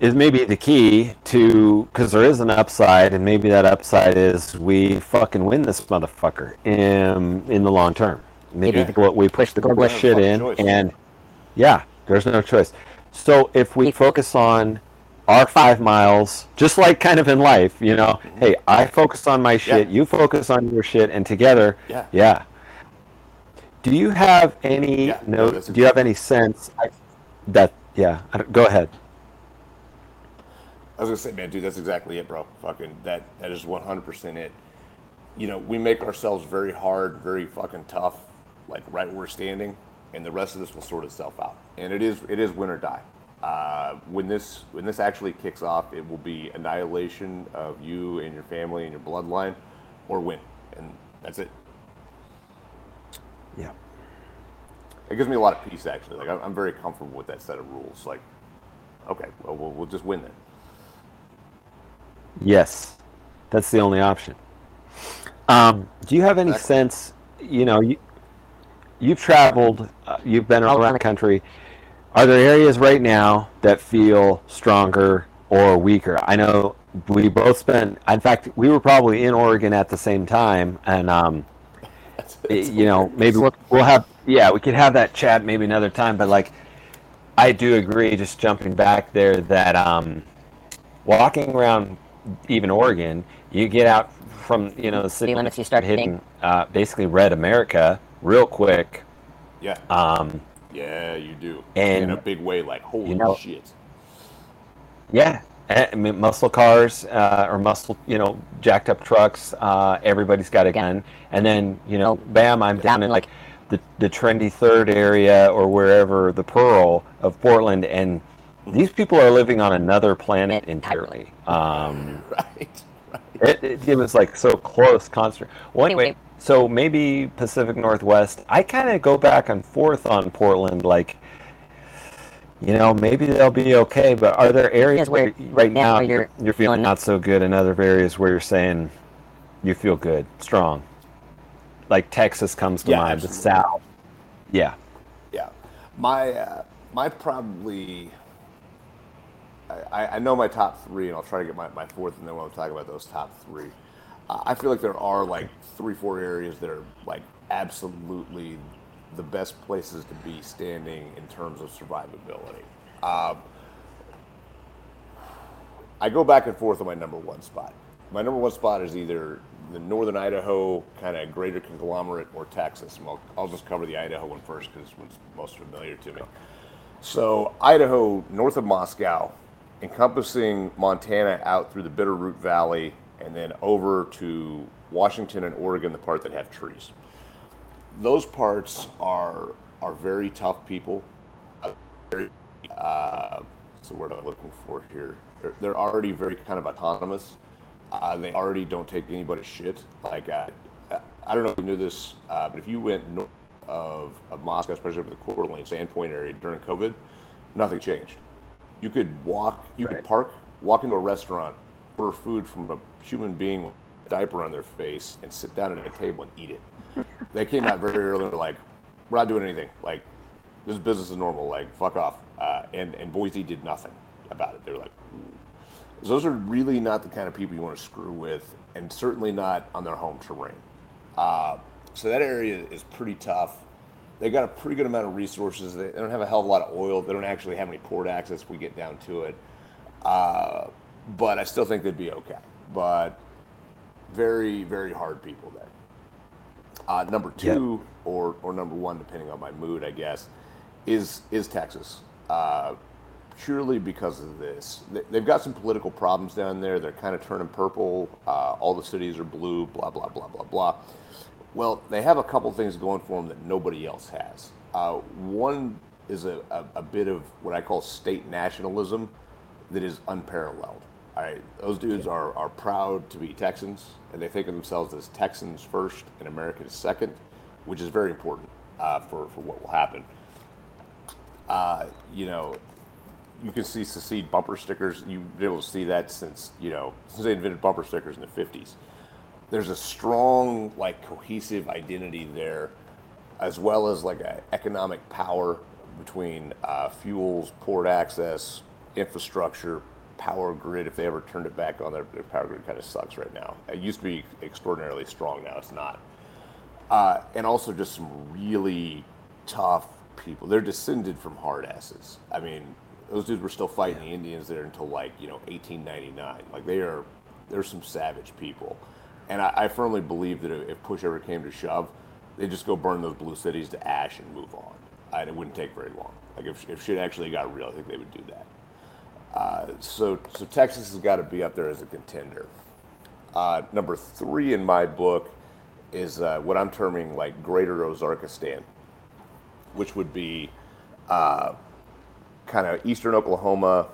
is maybe the key to because there is an upside, and maybe that upside is we fucking win this motherfucker in in the long term. Maybe Yeah. what we push the We globalist have shit in, choice. and yeah, there's no choice. So if we focus on our five miles, just like kind of in life, you know, mm-hmm. hey, I focus on my shit, Yeah. you focus on your shit, and together, Yeah. yeah. Do you have any Yeah, no, no? Do you have any sense that yeah? Go ahead. I was gonna say, man, dude, that's exactly it, bro. Fucking that that is one hundred percent it. You know, we make ourselves very hard, very fucking tough, like right where we're standing, and the rest of this will sort itself out. And it is it is win or die. Uh, when this when this actually kicks off, it will be annihilation of you and your family and your bloodline, or win, and that's it. Yeah. It gives me a lot of peace, actually. Like I'm, I'm very comfortable with that set of rules. Like, okay, well, we'll, we'll just win then. Yes, that's the only option. Um, do you have any Exactly. sense? You know, you you've traveled, uh, you've been all around the country. Are there areas right now that feel stronger or weaker? I know we both spent. In fact, we were probably in Oregon at the same time, and um, That's, that's you know, hilarious. maybe we'll, we'll have. Yeah, we could have that chat maybe another time. But like, I do agree. Just jumping back there, that um, walking around even Oregon, you get out from you know the city limits, you start hitting uh, basically red America real quick. yeah, Um, yeah, you do and, in a big way. Like, holy know- shit. yeah, eh, I mean, muscle cars uh, or muscle, you know, jacked up trucks. Uh, everybody's got a gun, and then you know, bam, I'm down in like the the trendy third area or wherever the Pearl of Portland, and these people are living on another planet entirely. Um, Right. It, it, it was like so close, constant. Well, anyway, so maybe Pacific Northwest. I kind of go back and forth on Portland. Like, you know, maybe they'll be okay, but are there areas where right now you're you're feeling not so good, and other areas where you're saying you feel good, strong? Like Texas comes to Yeah, mind, the. South. Yeah. Yeah. My uh, my probably I, I know my top three, and I'll try to get my, my fourth, and then we'll talk about those top three. Uh, I feel like there are like three, four areas that are like absolutely the best places to be standing in terms of survivability. Um, I go back and forth on my number one spot. My number one spot is either the northern Idaho kind of greater conglomerate or Texas. I'll, I'll, just cover the Idaho one first because it's most familiar to me. So, Idaho, north of Moscow, encompassing Montana out through the Bitterroot Valley and then over to Washington and Oregon, the part that have trees. Those parts are are very tough people. Very, uh, what's the word I'm looking for here? They're, they're already very kind of autonomous. Uh, they already don't take anybody's shit. Like, uh, I don't know if you knew this, uh, but if you went north of, of Moscow, especially over the Coeur d'Alene Sandpoint area during COVID, nothing changed. You could walk, you right. could park, walk into a restaurant, order food from a human being diaper on their face, and sit down at a table and eat it. they came out very early. Like, "We're not doing anything. Like, this business is normal. Like, fuck off." Uh, and and Boise did nothing about it. They're like, those are really not the kind of people you want to screw with, and certainly not on their home terrain. Uh, so that area is pretty tough. They got a pretty good amount of resources. They, don't have a hell of a lot of oil. They don't actually have any port access. We get down to it, uh, but I still think they'd be okay. But very, very hard people there. Uh, number two, yep. or or number one, depending on my mood, I guess, is is Texas. Uh, purely because of this. They've got some political problems down there. They're kind of turning purple. Uh, all the cities are blue. Blah blah blah blah blah. Well, they have a couple things going for them that nobody else has. Uh, one is a, a, a, bit of what I call state nationalism that is unparalleled. Right, those dudes are, are proud to be Texans, and they think of themselves as Texans first and Americans second, which is very important uh, for, for what will happen. Uh, you know, you can see secede bumper stickers. You've been able to see that since you know since they invented bumper stickers in the '50s. There's a strong, like, cohesive identity there, as well as like an economic power between uh, fuels, port access, infrastructure, power grid. If they ever turned it back on, their, their power grid kind of sucks right now. It used to be extraordinarily strong. Now it's not. Uh, and also just some really tough people. They're descended from hard asses. I mean, those dudes were still fighting the Indians there until like you know 1899. Like they are, they're some savage people, and I, I firmly believe that if push ever came to shove, they just go burn those blue cities to ash and move on. And it wouldn't take very long. Like if, if shit actually got real, I think they would do that. Uh, so so Texas has got to be up there as a contender. Uh, number three in my book is uh, what I'm terming like Greater Ozarkistan, which would be uh, kind of eastern Oklahoma,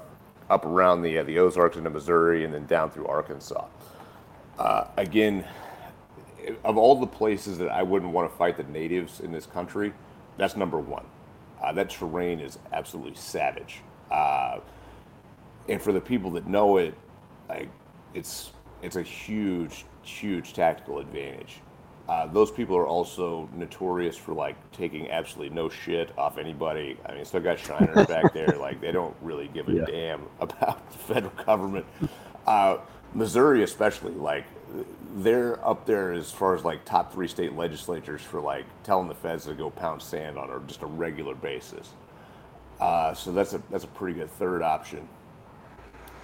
up around the uh, the Ozarks into Missouri, and then down through Arkansas. Again, of all the places that I wouldn't want to fight the natives in this country, that's number one. That terrain is absolutely savage, and for the people that know it, like it's it's a huge, huge tactical advantage. Uh, those people are also notorious for like taking absolutely no shit off anybody. I mean, still got Shriners back there. Like they don't really give a yeah. damn about the federal government. Uh, Missouri, especially, like they're up there as far as like top three state legislatures for like telling the feds to go pound sand on or just a regular basis. Uh, so that's a that's a pretty good third option.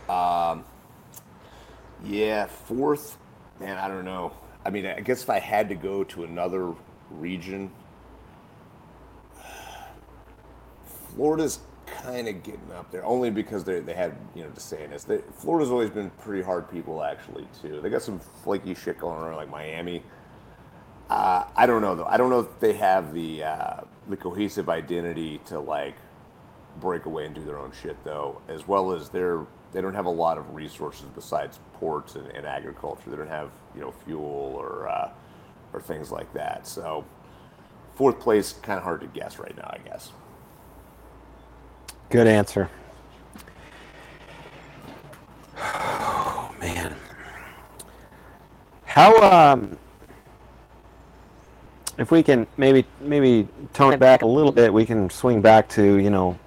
Um, yeah, fourth, man, I don't know. I mean, I guess if I had to go to another region, Florida's kind of getting up there, only because they, they had, you know, DeSantis. They, Florida's always been pretty hard people, actually, too. They got some flaky shit going on, like Miami. Uh, I don't know, though. I don't know if they have the, uh, the cohesive identity to, like, break away and do their own shit, though, as well as they're they don't have a lot of resources besides ports and, and agriculture. They don't have you know fuel or uh, or things like that. So fourth place kind of hard to guess right now, I guess. Good answer. Oh man, how um if we can maybe maybe tone it back a little bit, we can swing back to you know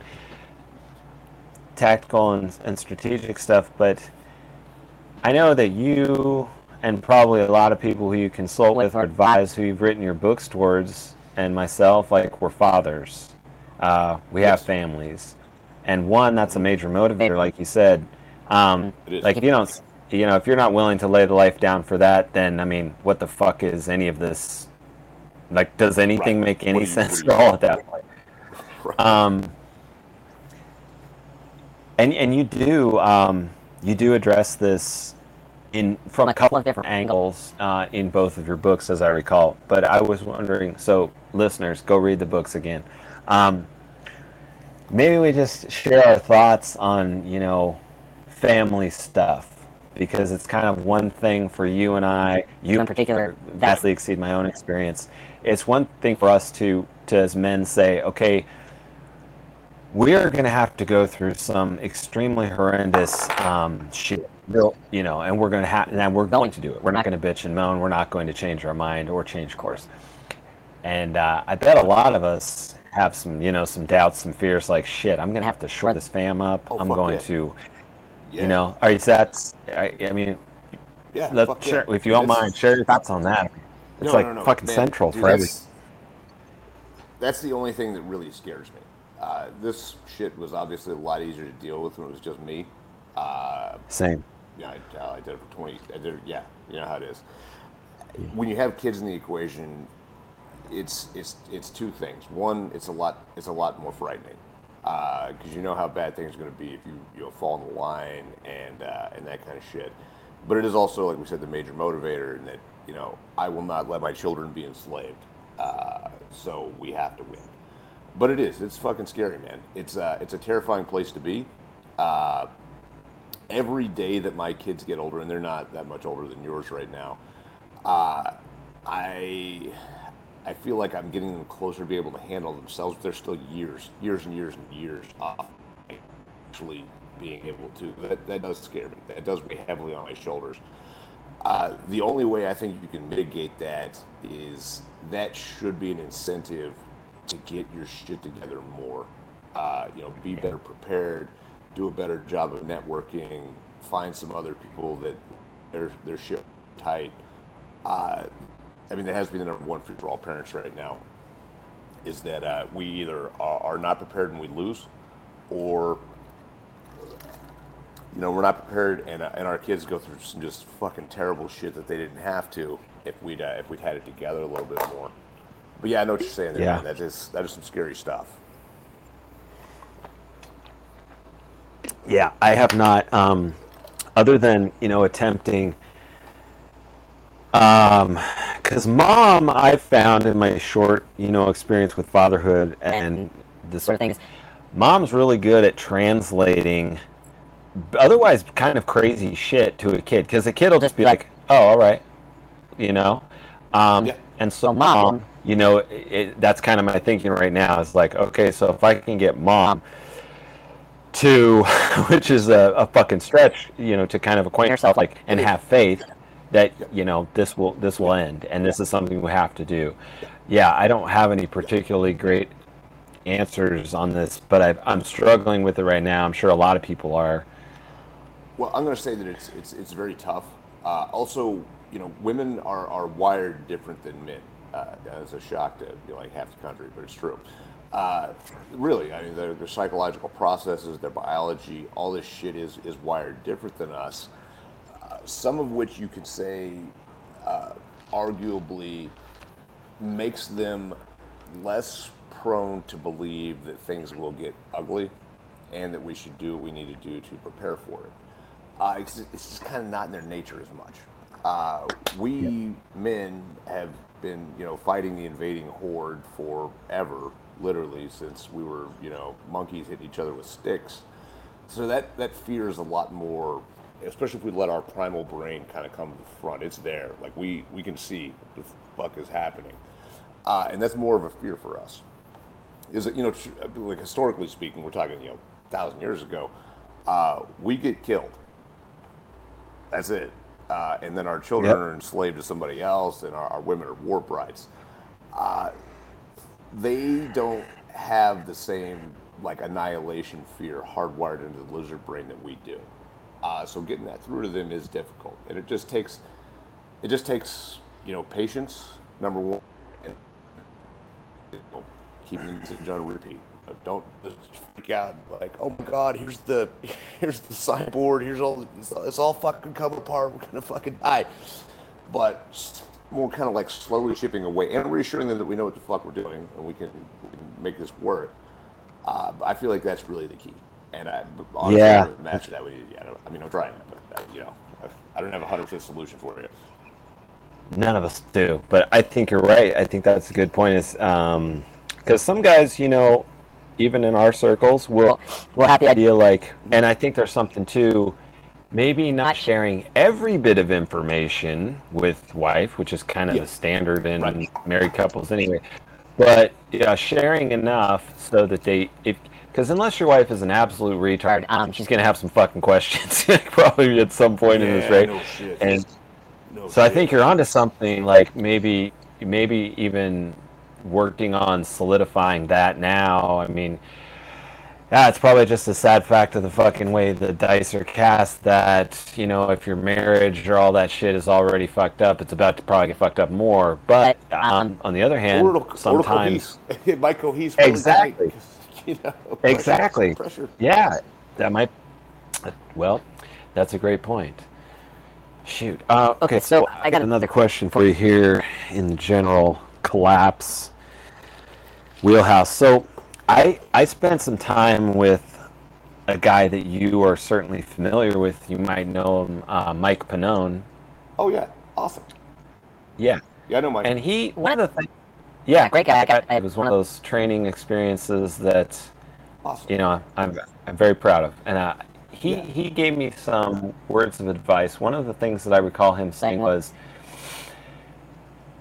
tactical and, and strategic stuff. But I know that you and probably a lot of people who you consult with or advise who you've written your books towards, and myself, like we're fathers. Uh, we have families, and one that's a major motivator, like you said. Um, like if you don't, you know, if you're not willing to lay the life down for that, then I mean, what the fuck is any of this? Like, does anything right. make any you, sense at all at that point? Right. Um, and and you do um, you do address this in from a couple of different angles uh, in both of your books, as I recall. But I was wondering, so listeners, go read the books again. Um, maybe we just share our thoughts on you know family stuff because it's kind of one thing for you and I, you in particular, vastly exceed my own experience. It's one thing for us to to as men say, okay we are going to have to go through some extremely horrendous um, shit. You know, and we're going to have, and we're going to do it. We're not going to bitch and moan. We're not going to change our mind or change course. And uh, I bet a lot of us have some, you know, some doubts, some fears. Like, shit, I'm going to have to shore this fam up. Oh, I'm going to, yeah. you know, are you that's? I, I mean, yeah. Let's share, yeah. If you don't mind, share your thoughts on that. It's no, like no, no, fucking Man, central dude, for everything. That's the only thing that really scares me uh, this shit was obviously a lot easier to deal with when it was just me. Uh, Same. Yeah, I, I, did it for twenty. I did it, yeah, you know how it is. When you have kids in the equation, it's it's it's two things. One, it's a lot it's a lot more frightening because uh, you know how bad things are going to be if you you know, fall in the line and uh, and that kind of shit. But it is also, like we said, the major motivator, in that you know I will not let my children be enslaved. Uh, so we have to win. But it is. It's fucking scary, man. It's uh, it's a terrifying place to be. Uh, every day that my kids get older, and they're not that much older than yours right now, uh, I I feel like I'm getting them closer to be able to handle themselves. But they're still years, years and years and years off actually being able to. That that does scare me. That does weigh heavily on my shoulders. Uh, the only way I think you can mitigate that is that should be an incentive to get your shit together more. Uh, you know, be better prepared, do a better job of networking, find some other people that their their shit tight. Uh, I mean, that has been the number one for all parents right now. Is that uh, we either are, are not prepared and we lose, or you know we're not prepared and, uh, and our kids go through some just fucking terrible shit that they didn't have to if we'd uh, if we'd had it together a little bit more. But yeah, I know what you're saying. There, yeah, man. that is that is some scary stuff. Yeah, I have not, um, other than you know attempting. Because um, mom, I've found in my short, you know, experience with fatherhood and this sort of things, mom's really good at translating otherwise kind of crazy shit to a kid because a kid will just be like, "Oh, all right," you know. Um, yeah. And so mom you know, it, that's kind of my thinking right now. Is like, okay, so if I can get mom to, which is a, a fucking stretch, you know, to kind of acquaint yourself, like, and have faith that you know this will this will end, and this is something we have to do. Yeah, I don't have any particularly great answers on this, but i am struggling with it right now. I'm sure a lot of people are. Well, I'm going to say that it's it's it's very tough. Uh, also, you know, women are are wired different than men. Uh, it's a shock to you know, like half the country, but it's true. Uh, really, I mean, their, their, psychological processes, their biology, all this shit is is wired different than us. Uh, some of which you could say, uh, arguably, makes them less prone to believe that things will get ugly, and that we should do what we need to do to prepare for it. Uh, it's, it's, just kind of not in their nature as much. Uh, we yeah. men have been, you know, fighting the invading horde forever, literally since we were, you know, monkeys hitting each other with sticks. So that that fear is a lot more, especially if we let our primal brain kind of come to the front. It's there, like we we can see what the fuck is happening, uh, and that's more of a fear for us. Is that you know, like historically speaking, we're talking you know, thousand years ago, uh, we get killed. That's it uh, and then our children yep. are enslaved to somebody else, and our, our, women are war brides. uh, they don't have the same like annihilation fear hardwired into the lizard brain that we do. Uh, so getting that through to them is difficult, and it just takes it just takes you know patience. Number one, and you know, keeping it on repeat. Don't freak out like, oh my god, here's the here's the signboard, here's all it's, it's all fucking come apart. We're gonna fucking die. But more kind of like slowly chipping away and reassuring them that we know what the fuck we're doing and we can, we can make this work. Uh, I feel like that's really the key. And I, honestly, Yeah. I imagine that we, yeah, I, I mean, I'm trying, but uh, you know, I, I don't have a hundred percent solution for you. None of us do, but I think you're right. I think that's a good point. Is because some guys, you know, even in our circles, will will have the idea like, and I think there's something too. Maybe not sharing every bit of information with wife, which is kind of Yeah. the standard in Right. married couples anyway. But yeah, sharing enough so that they, if because unless your wife is an absolute retard, um, she's gonna have some fucking questions probably at some point in this, Yeah, right? no shit. And No so I think you're onto something like maybe maybe even working on solidifying that now. I mean, yeah, it's probably just a sad fact of the fucking way the dice are cast that, you know, if your marriage or all that shit is already fucked up, it's about to probably get fucked up more. But um, on the other hand, Or it'll, or it'll sometimes cohese. it might cohese really Exactly. tight, you know, pressure- Exactly. Pressure. Yeah, that might. Well, that's a great point. Shoot. Uh, okay, so I got another question for you here in general collapse wheelhouse. So, I I spent some time with a guy that you are certainly familiar with. You might know him, uh, Mike Pannone. Oh yeah, awesome. Yeah, Yeah, I know, Mike. and he one of the things. Yeah, great guy. It was one of those training experiences that awesome. you know I'm I'm very proud of. And uh, he Yeah. he gave me some words of advice. One of the things that I recall him saying was,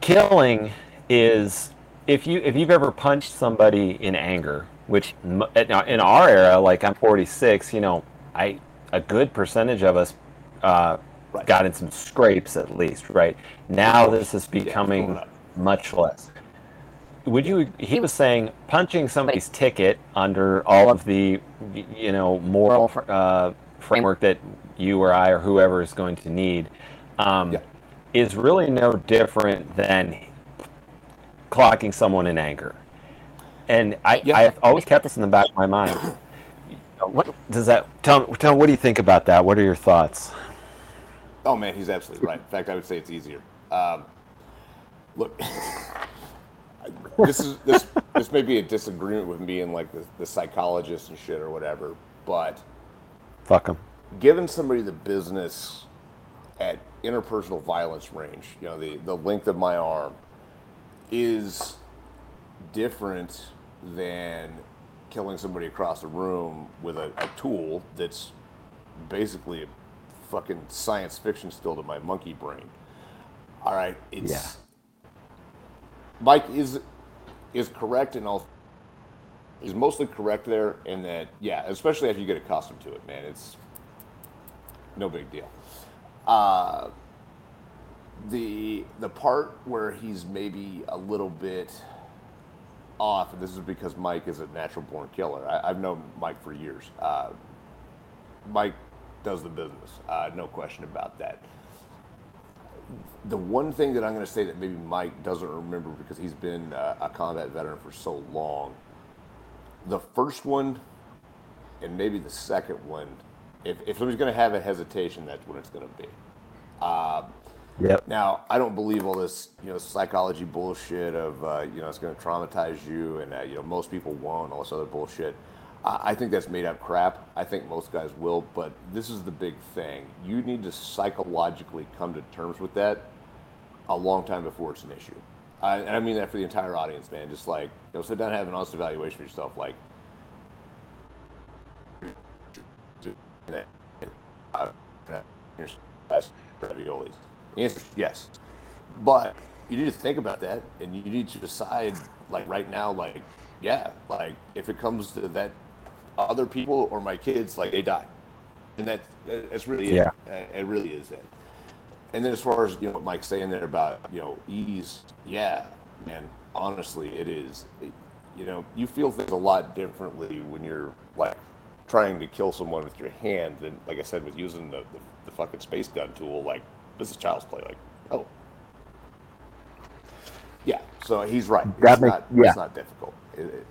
"Killing is if you if you've ever punched somebody in anger, which m- in our- era, like I'm 46, you know, I a good percentage of us." Uh, Right. Got in some scrapes at least, right? Now this is becoming growing up. much less would you he was saying punching somebody's ticket under all of the you know moral uh, framework that you or i or whoever is going to need um, Yeah. is really no different than clocking someone in anger and i Yeah. i've always kept this in the back of my mind what does that tell, tell me what do you think about that what are your thoughts Oh man, he's absolutely right. In fact, I would say it's easier. Um, look, this is this this may be a disagreement with me and like the, the psychologist and shit or whatever, but fuck them giving somebody the business at interpersonal violence range, you know, the, the length of my arm, is different than killing somebody across the room with a, a tool that's basically a fucking science fiction still to my monkey brain. All right, it's Yeah. Mike is is correct in all. is mostly correct there in that, yeah, especially after you get accustomed to it, man. It's no big deal. Uh, the the part where he's maybe a little bit off, and this is because Mike is a natural born killer. I, I've known Mike for years. Uh, Mike does the business, uh, no question about that. The one thing that I'm going to say that maybe Mike doesn't remember because he's been uh, a combat veteran for so long, the first one and maybe the second one, if, if somebody's going to have a hesitation, that's when it's going to be. Yep Now, I don't believe all this, you know, psychology bullshit of, uh, you know, it's going to traumatize you, and uh, you know, most people won't, all this other bullshit. I, I think that's made up crap. I think most guys will, but this is the big thing. You need to psychologically come to terms with that a long time before it's an issue. I, and I mean that for the entire audience, man. Just like, you know, sit down and have an honest evaluation of yourself. Like, uh, raviolis. Answer yes. But you need to think about that and you need to decide, like right now, like, yeah, like if it comes to that other people or my kids, like they die. And that, that's really Yeah. it. It really is it. And then as far as, you know, what Mike's saying there about, you know, ease, yeah, man, honestly, it is. It, you know, you feel things a lot differently when you're like trying to kill someone with your hand than, like I said, with using the, the, the fucking space gun tool. Like, this is child's play. Like, oh. Yeah, so he's right. That It's makes- not, yeah. it's not difficult. It, it,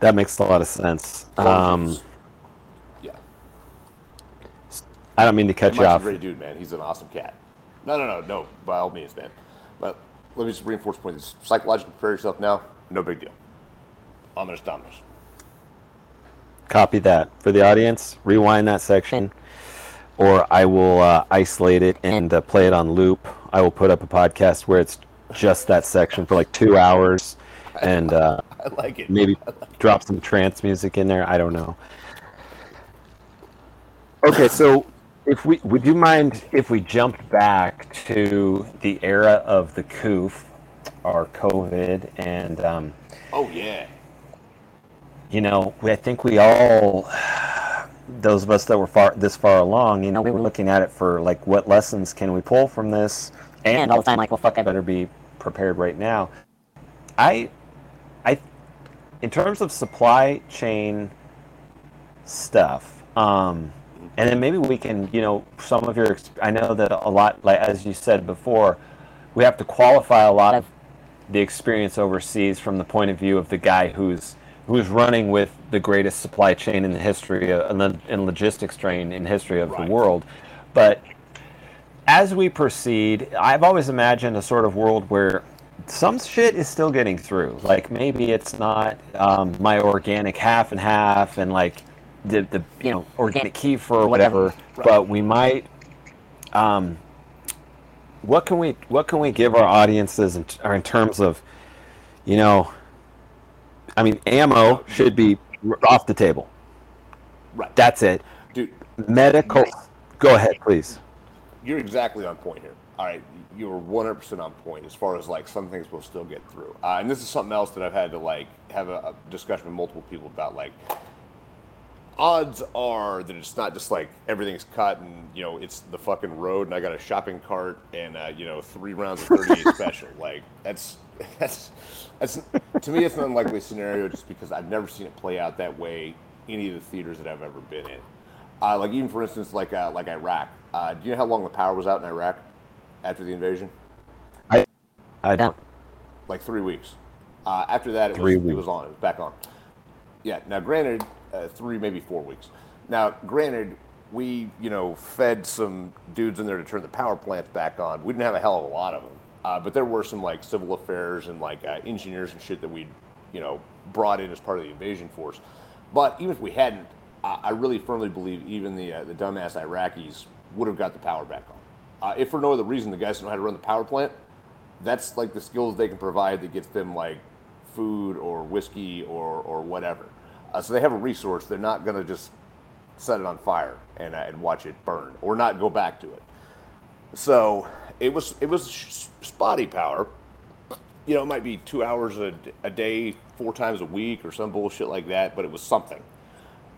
That makes a lot of sense. Um, yeah. I don't mean to cut you off. a great dude, man. He's an awesome cat. No, no, no, no. By all means, man. But let me just reinforce the point. Psychologically prepare yourself now. No big deal. Ominous dominus. Copy that for the audience. Rewind that section, or I will uh, isolate it and uh, play it on loop. I will put up a podcast where it's just that section for like two hours, and uh, I like it. maybe drop some trance music in there. I don't know. Okay, so if we would you mind if we jumped back to the era of the COOF our COVID and um, Oh yeah. you know, I think we all, those of us that were far this far along, you know, we were looking at it for like, what lessons can we pull from this? And all the time, like, well, fuck, I better be prepared right now. I, I, in terms of supply chain stuff, um, and then maybe we can, you know, some of your, I know that a lot, like as you said before, we have to qualify a lot of the experience overseas from the point of view of the guy who's who's running with the greatest supply chain in the history of, and, the, and logistics train in history of Right. the world. But as we proceed, I've always imagined a sort of world where some shit is still getting through. Like maybe it's not um, my organic half and half, and like the the you know organic kefir or whatever. But we might. Um, what can we what can we give our audiences in, or in terms of, you know, I mean, ammo should be off the table. Right. That's it. Dude, Medical. Go ahead, please. you're exactly on point here. All right, you're 100% on point as far as like some things we'll still get through. Uh, and this is something else that I've had to like have a, a discussion with multiple people about. Like, odds are that it's not just like everything's cut and you know it's the fucking road and I got a shopping cart and uh, you know three rounds of 38 special. Like that's that's that's to me it's an unlikely scenario just because I've never seen it play out that way any of the theaters that I've ever been in. Uh, like even for instance, like uh, like Iraq. Uh, do you know how long the power was out in Iraq after the invasion? I I don't. Like three weeks. Uh, after that, it Three was it was on. It was back on. Yeah. Now, granted, uh, three maybe four weeks. Now, granted, we you know fed some dudes in there to turn the power plants back on. We didn't have a hell of a lot of them, uh, but there were some like civil affairs and like uh, engineers and shit that we you know brought in as part of the invasion force. But even if we hadn't, I really firmly believe even the uh, the dumbass Iraqis would have got the power back on. Uh, if for no other reason, the guys know how to run the power plant that's like the skills they can provide that gets them like food or whiskey or or whatever. Uh, so they have a resource. They're not going to just set it on fire and, uh, and watch it burn or not go back to it. So it was it was spotty power. You know, it might be two hours a, a day, four times a week, or some bullshit like that. But it was something.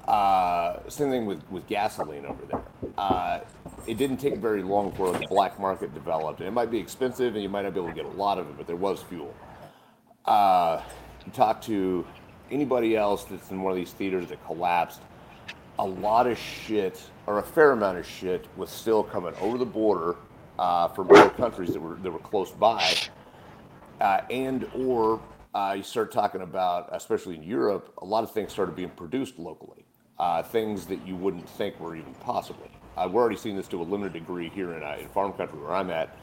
Uh, same thing with, with gasoline over there. Uh, it didn't take very long for the black market developed. And it might be expensive and you might not be able to get a lot of it, but there was fuel. Uh, you talk to anybody else that's in one of these theaters that collapsed, a lot of shit, or a fair amount of shit, was still coming over the border uh, from other countries that were, that were close by uh, and or uh, you start talking about, especially in Europe, a lot of things started being produced locally, uh, things that you wouldn't think were even possible. Uh, we're already seeing this to a limited degree here in, uh, in farm country where I'm at.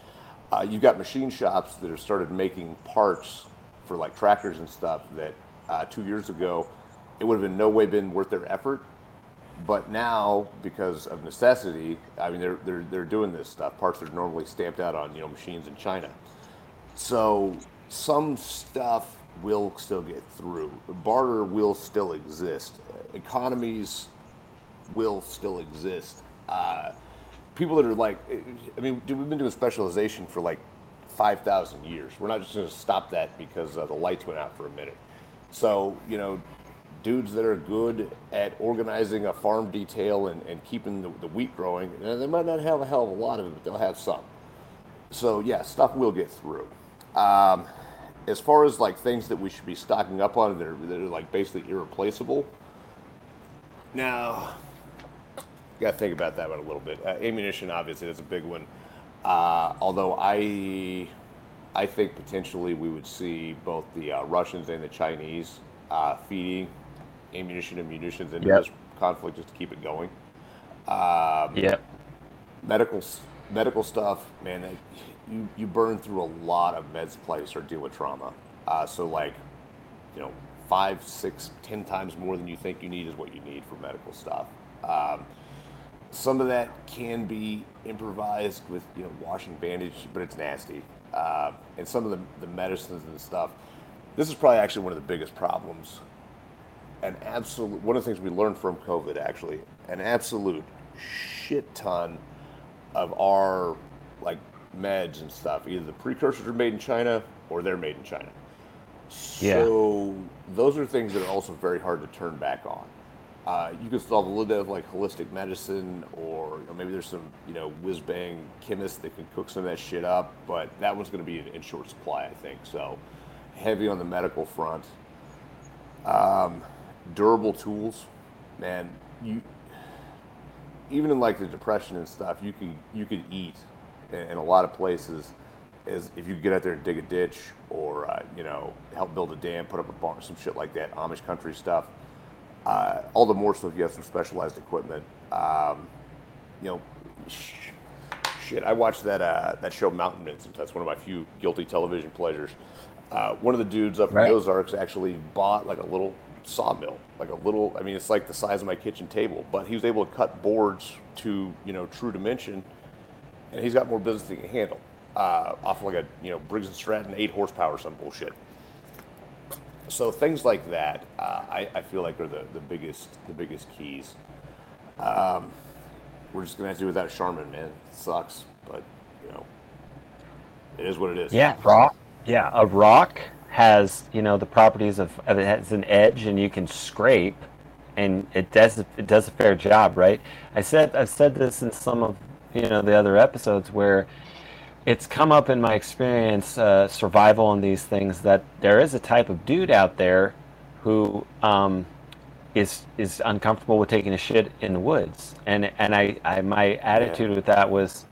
You've got machine shops that have started making parts for like tractors and stuff that uh, two years ago it would have in no way been worth their effort. But now, because of necessity, I mean, they're, they're, they're doing this stuff, parts that are normally stamped out on you know machines in China. So some stuff will still get through. Barter will still exist. Economies will still exist. Uh, people that are like, I mean, dude, we've been doing specialization for like 5,000 years. We're not just going to stop that because uh, the lights went out for a minute. So, you know, dudes that are good at organizing a farm detail and, and keeping the, the wheat growing, know, they might not have a hell of a lot of it, but they'll have some so yeah, stuff will get through. Um, as far as like things that we should be stocking up on that are, that are like basically irreplaceable. Now, got to think about that one a little bit. Uh, ammunition, obviously, is a big one. Uh, although I, I think potentially we would see both the uh, Russians and the Chinese uh, feeding ammunition and munitions into Yep. this conflict just to keep it going. Um, Yep. medical medical stuff, man. that- You you burn through a lot of med supplies or deal with trauma. Uh, so like, you know, five, six, ten times more than you think you need is what you need for medical stuff. Um, some of that can be improvised with you know washing bandage, but it's nasty. Uh, and some of the, the medicines and stuff. This is probably actually one of the biggest problems. An absolute one of the things we learned from COVID actually, an absolute shit ton of our like meds and stuff. Either the precursors are made in China or they're made in China. Yeah. So those are things that are also very hard to turn back on. Uh, you can solve a little bit of like holistic medicine, or you know, maybe there's some you know whiz bang chemists that can cook some of that shit up, but that one's going to be in, in short supply, I think. So heavy on the medical front. Um, durable tools, man. You even in like the depression and stuff, you can you could eat in, in a lot of places. Is if you get out there and dig a ditch, or uh, you know help build a dam, put up a barn, some shit like that, Amish country stuff. Uh, all the more so if you have some specialized equipment. Um, you know, sh- shit. I watched that uh, that show Mountain Vincent. That's one of my few guilty television pleasures. Uh, one of the dudes up Right. in the Ozarks actually bought like a little sawmill, like a little. I mean, it's like the size of my kitchen table, but he was able to cut boards to you know true dimension, and he's got more business than he can handle. Uh, off like a you know Briggs and Stratton eight horsepower, some bullshit. So things like that, uh, I, I feel like are the, the biggest the biggest keys. Um, we're just gonna have to do without Charmin, man. It sucks, but you know, it is what it is. Yeah, rock. Yeah, a rock has you know the properties of, of it has an edge, and you can scrape, and it does it does a fair job, right? I said I've said this in some of you know the other episodes where it's come up in my experience, uh, survival and these things, that there is a type of dude out there who um, is is uncomfortable with taking a shit in the woods, and and I, I my attitude with that was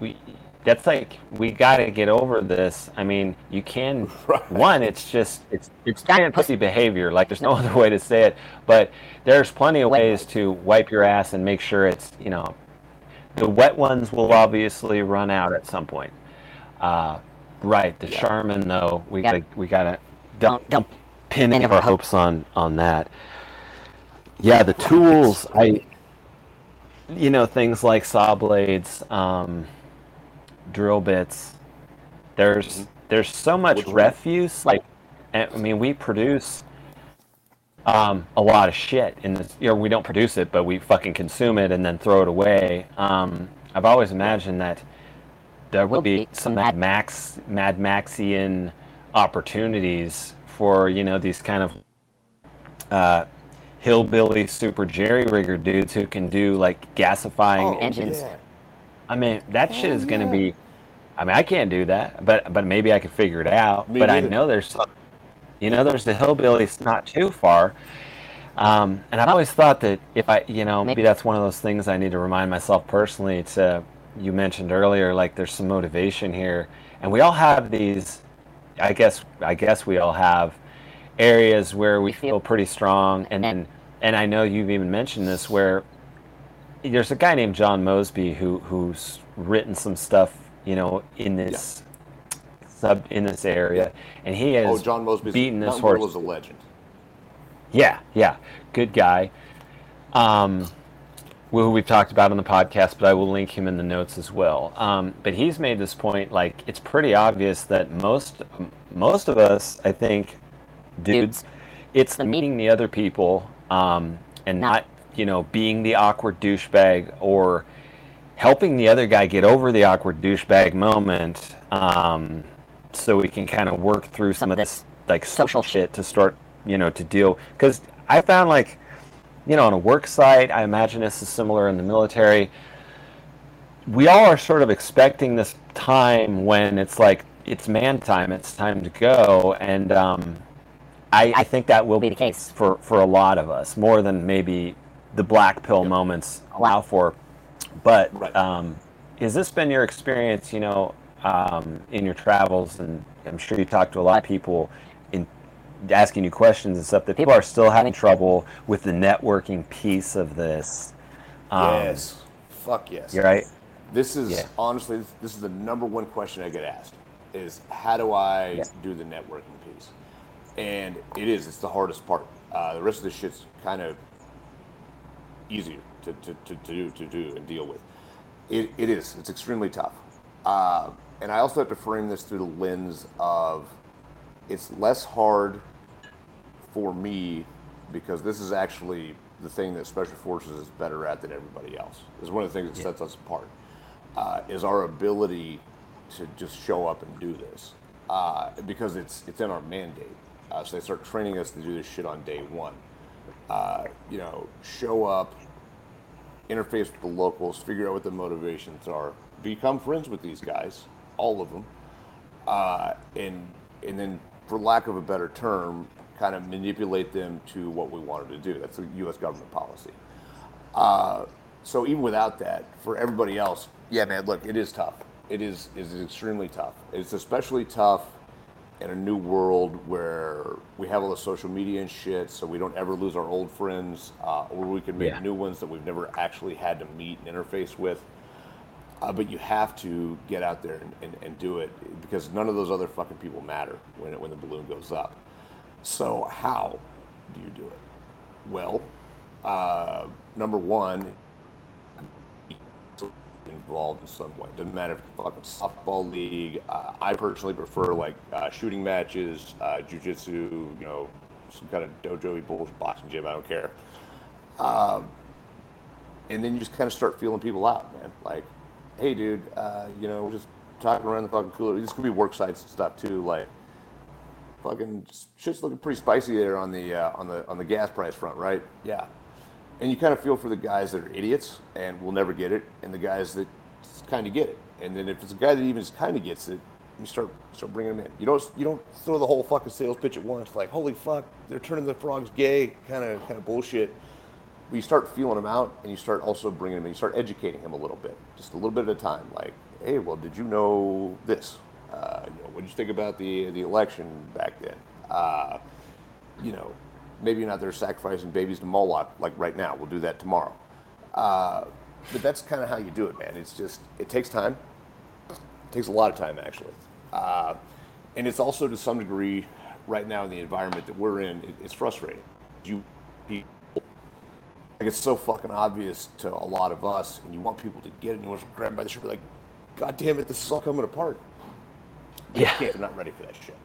we that's like we got to get over this. I mean, you can Right. one. It's just it's it's giant pussy behavior. Like there's no other way to say it. But there's plenty of ways to wipe your ass and make sure it's you know the wet ones will obviously run out at some point. Uh, right. The Charmin though, we Yeah. gotta we gotta don't don't pin any of our hopes on on that. Yeah, the tools. I you know things like saw blades, um, drill bits. There's there's so much refuse. Like, I mean, we produce um, a lot of shit in this. You know, we don't produce it, but we fucking consume it and then throw it away. Um, I've always imagined that there would be some Mad Max, Mad Maxian opportunities for you know these kind of uh, hillbilly super jerry rigger dudes who can do like gasifying Oh, engines. yeah. I mean, that shit is going to yeah. be. I mean, I can't do that, but but maybe I could figure it out. Me but I know there's, some- you know, there's the hillbillies not too far. Um, and I've always thought that if I, you know, maybe that's one of those things I need to remind myself personally. To you mentioned earlier, like there's some motivation here, and we all have these. I guess I guess we all have areas where we feel pretty strong, and then and I know you've even mentioned this where there's a guy named John Mosby who who's written some stuff, you know, in this sub in this area, and he has Oh, John Mosby's beaten this Mountain horse. Bill is a legend. Yeah, yeah, good guy. Um, who we've talked about on the podcast, but I will link him in the notes as well. Um, but he's made this point, like it's pretty obvious that most most of us, I think, dudes, it's the meeting the other people um, and not, you know, being the awkward douchebag or helping the other guy get over the awkward douchebag moment, um, so we can kind of work through some of this like social shit to start, you know, to deal. Because I found like, you know, on a work site, I imagine this is similar in the military. we all are sort of expecting this time when it's like it's man time, it's time to go, and um, I, I think that will be the case for for a lot of us, more than maybe the black pill moments allow for. But um, has this been your experience? You know, um, in your travels, and I'm sure you talked to a lot of people in asking you questions and stuff. That people are still having trouble with the networking piece of this. Um, yes, fuck yes. You're right. This is yeah. honestly, this is the number one question I get asked: is how do I yeah. do the networking piece? And it is. It's the hardest part. Uh, the rest of the shit's kind of easier to, to, to, to, do to do and deal with. It, it is. It's extremely tough. Uh, and I also have to frame this through the lens of it's less hard for me because this is actually the thing that Special Forces is better at than everybody else. Is one of the things that yeah. sets us apart. Uh, is our ability to just show up and do this uh, because it's it's in our mandate. Uh, so they start training us to do this shit on day one. Uh, you know, show up, interface with the locals, figure out what the motivations are, become friends with these guys, all of them, uh, and and then, for lack of a better term, kind of manipulate them to what we wanted to do. That's a U.S. government policy. Uh, so even without that, for everybody else, yeah, man, look, it is tough. It is is extremely tough. It's especially tough in a new world where we have all the social media and shit, so we don't ever lose our old friends, uh, or we can make yeah. new ones that we've never actually had to meet and interface with. Uh, but you have to get out there and, and, and, do it because none of those other fucking people matter when it, when the balloon goes up. So how do you do it? Well, uh, number one, involved in some way. Doesn't matter if it's fucking softball league. Uh, I personally prefer like uh, shooting matches, uh, jujitsu, you know, some kind of dojo bullshit boxing gym. I don't care. Um, and then you just kind of start feeling people out, man. Like, hey, dude, uh, you know, we're just talking around the fucking cooler. This could be work sites and stuff too. Like, fucking shit's looking pretty spicy there on the uh, on the on the gas price front, right? Yeah and you kind of feel for the guys that are idiots and will never get it, and the guys that kind of get it. And then if it's a guy that even kind of gets it, you start start bringing them in. You don't you don't throw the whole fucking sales pitch at once, like holy fuck, they're turning the frogs gay, kind of kind of bullshit. You start feeling him out, and you start also bringing him in. You start educating him a little bit, just a little bit at a time. Like, hey, well, did you know this? Uh, you know, what did you think about the the election back then? Uh, you know, maybe you're not there sacrificing babies to Moloch like right now. We'll do that tomorrow. Uh, but that's kind of how you do it, man. It's just it takes time. It takes a lot of time actually, uh, and it's also to some degree right now in the environment that we're in. It, it's frustrating. You people like it's so fucking obvious to a lot of us, and you want people to get it. and You want to grab by the shirt, be like, "God damn it, this is all coming apart." yeah, they're not ready for that shit.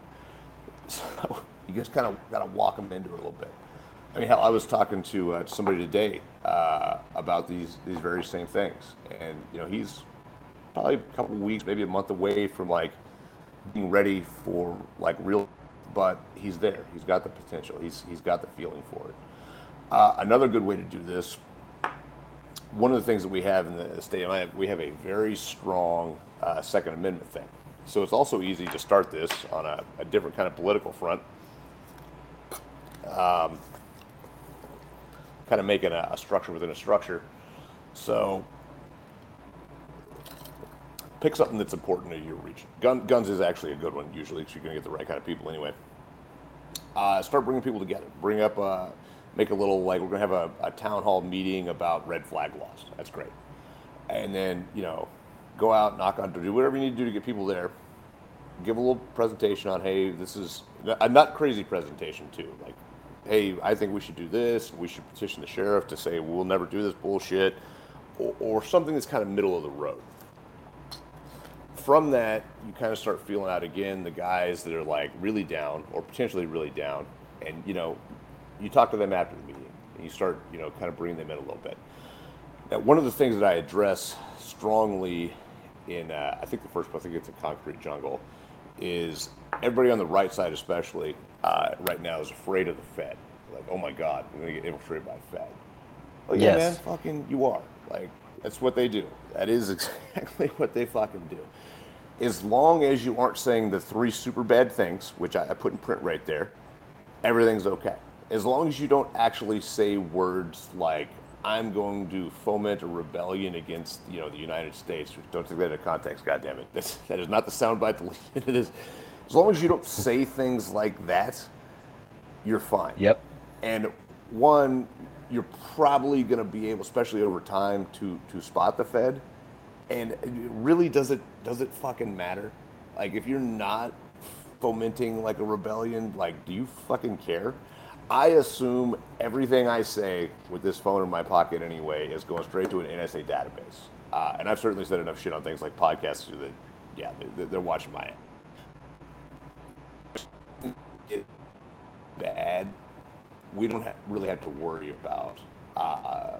So you just kind of got to walk them into it a little bit. I mean, hell, I was talking to uh, somebody today uh, about these these very same things, and you know, he's probably a couple weeks, maybe a month away from like being ready for like real, but he's there. He's got the potential. He's he's got the feeling for it. Uh, another good way to do this. One of the things that we have in the state, of Miami, we have a very strong uh, Second Amendment thing. So it's also easy to start this on a, a different kind of political front um, kind of making a, a structure within a structure. So pick something that's important to your region. Gun, guns is actually a good one usually because you're going to get the right kind of people anyway. Uh, start bringing people together. Bring up, uh, make a little like we're going to have a, a, town hall meeting about red flag laws. That's great. And then you know, go out, knock on, do whatever you need to do to get people there. Give a little presentation on, hey, this is a not crazy presentation too. Like hey, I think we should do this. We should petition the sheriff to say we'll never do this bullshit, or, or something that's kind of middle of the road. From that, you kind of start feeling out again the guys that are like really down or potentially really down, and you know, you talk to them after the meeting and you start, you know, kind of bringing them in a little bit. Now, one of the things that I address strongly in, uh, I think the first, book, I think it's a concrete jungle, is everybody on the right side, especially, uh, right now is afraid of the Fed. Like, oh my God, we're gonna get infiltrated by the Fed. Oh yeah, yes. man, fucking, you are. Like, That's what they do. That is exactly what they fucking do. As long as you aren't saying the three super bad things, which I, I put in print right there, everything's okay. As long as you don't actually say words like I'm going to foment a rebellion against you know the United States. Don't take that into context. God damn it, That's, that is not the soundbite. It is. As long as you don't say things like that, you're fine. Yep. And one, you're probably going to be able, especially over time, to to spot the Fed. And really, does it does it fucking matter? Like, if you're not fomenting like a rebellion, like, do you fucking care? I assume everything I say with this phone in my pocket anyway is going straight to an NSA database. Uh, and I've certainly said enough shit on things like podcasts that, yeah, they, they're watching my. Bad. We don't ha- really have to worry about uh,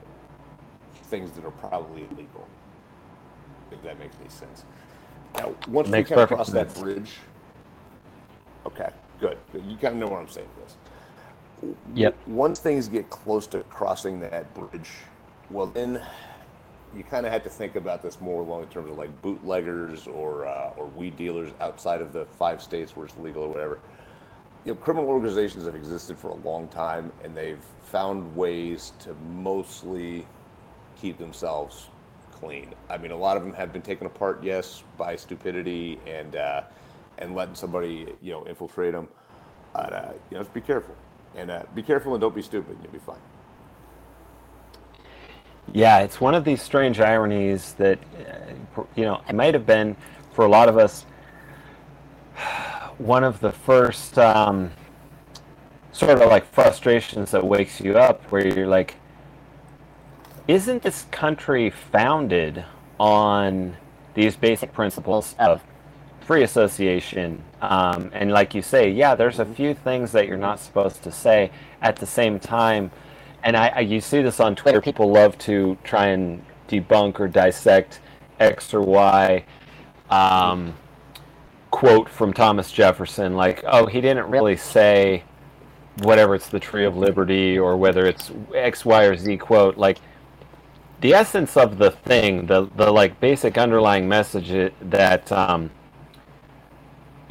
things that are probably illegal. If that makes any sense. Now, once we kind of cross sense. that bridge, okay, good. You kind of know what I'm saying this Yep. once things get close to crossing that bridge, well, then you kind of have to think about this more along in terms of like bootleggers or uh, or weed dealers outside of the five states where it's legal or whatever. You know, criminal organizations have existed for a long time, and they've found ways to mostly keep themselves clean. I mean, a lot of them have been taken apart, yes, by stupidity and uh, and letting somebody you know infiltrate them. But uh, you know, just be careful. And uh, be careful and don't be stupid. You'll be fine. Yeah, it's one of these strange ironies that, uh, you know, it might have been for a lot of us one of the first um, sort of like frustrations that wakes you up where you're like, isn't this country founded on these basic principles of free association? Um, and like you say, yeah, there's a few things that you're not supposed to say at the same time. And I, I you see this on Twitter. People love to try and debunk or dissect X or Y um, quote from Thomas Jefferson, like, oh, he didn't really say whatever it's the tree of liberty or whether it's X, Y, or Z quote. Like, the essence of the thing, the the like basic underlying message that um,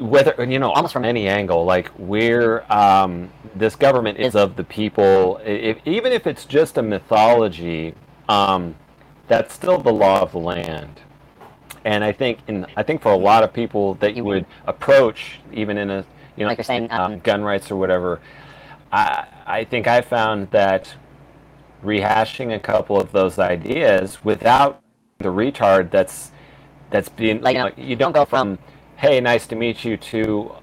whether you know almost from any angle, like we're um, this government is of the people. If, even if it's just a mythology, um, that's still the law of the land. And I think in I think for a lot of people that you would approach, even in a you know Like you're saying, um, um, gun rights or whatever, I I think I found that rehashing a couple of those ideas without the retard that's that's being Like, you, know, uh, you don't go from hey nice to meet you to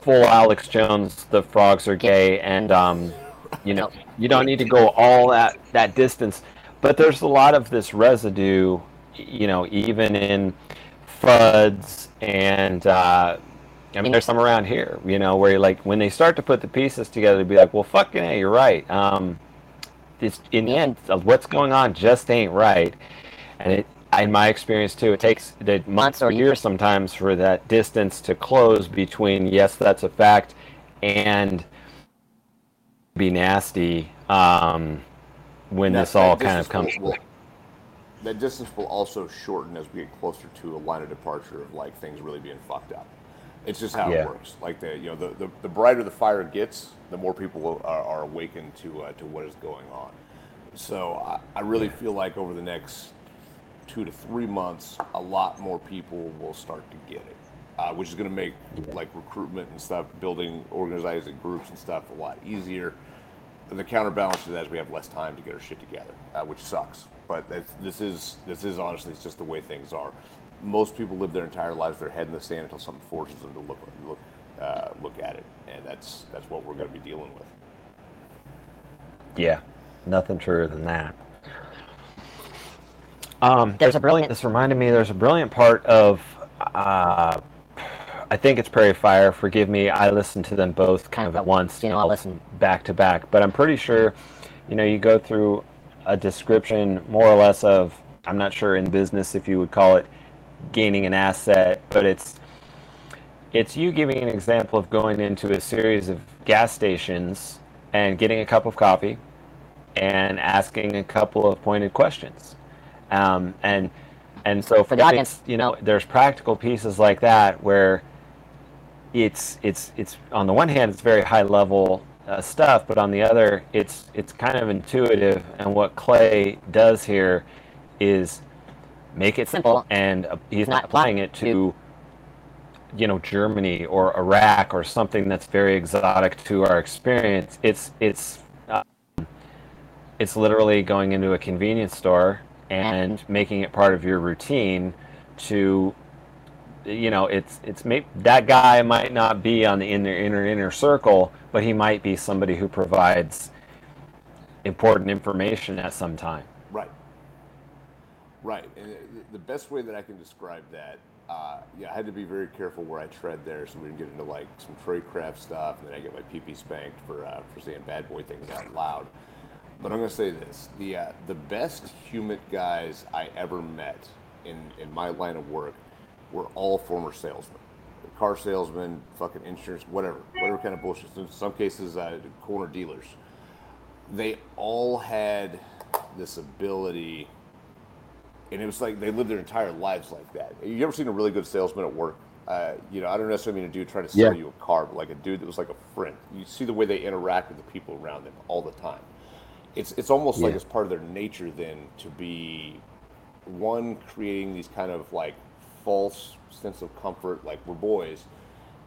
full Alex Jones the frogs are gay and um, you know you don't need to go all that that distance. But there's a lot of this residue you know even in Fudds and uh, I mean, there's some around here, you know, where like, when they start to put the pieces together, to be like, well, fucking, hey, you're right. Um, it's in the end, what's going on just ain't right, and it, in my experience too, it takes the months or years sometimes for that distance to close between yes, that's a fact, and be nasty um, when That- this all kind of comes. will- that distance will also shorten as we get closer to a line of departure of like things really being fucked up. It's just how Yeah. it works. Like the you know the, the, the brighter the fire gets, the more people are, are awakened to uh, to what is going on. So I, I really feel like over the next two to three months, a lot more people will start to get it, uh, which is going to make like recruitment and stuff, building organizing groups and stuff a lot easier. The counterbalance to that is we have less time to get our shit together, uh, which sucks. But this is this is honestly it's just the way things are. Most people live their entire lives their head in the sand until something forces them to look look uh, look at it, and that's that's what we're going to be dealing with. Yeah, nothing truer than that. Um, there's a brilliant. This reminded me. There's a brilliant part of. Uh, I think it's Prairie Fire. Forgive me. I listened to them both kind of at once. You know, I'll listen back to back. But I'm pretty sure, you know, you go through a description more or less of. I'm not sure in business if you would call it gaining an asset, but it's it's you giving an example of going into a series of gas stations and getting a cup of coffee and asking a couple of pointed questions. Um, and and so for the audience, you know, there's practical pieces like that where it's it's it's on the one hand it's very high level uh, stuff, but on the other it's it's kind of intuitive. And what Clay does here is make it simple, and uh, he's not applying it to you know Germany or Iraq or something that's very exotic to our experience. It's it's uh, it's literally going into a convenience store and making it part of your routine to you know it's it's that guy might not be on the inner inner inner circle but he might be somebody who provides important information at some time. Right. Right. And the best way that i can describe that uh, yeah i had to be very careful where i tread there so we didn't get into like some tradecraft stuff and then i get my pp spanked for uh, for saying bad boy things out loud but I'm going to say this: the uh, the best HUMINT guys I ever met in in my line of work were all former salesmen, car salesmen, fucking insurance, whatever, whatever kind of bullshit. In some cases, uh, corner dealers. They all had this ability, and it was like they lived their entire lives like that. You ever seen a really good salesman at work? Uh, you know, I don't necessarily mean a dude trying to sell yeah. you a car, but like a dude that was like a friend. You see the way they interact with the people around them all the time it's it's almost yeah. like it's part of their nature then to be one creating these kind of like false sense of comfort like we're boys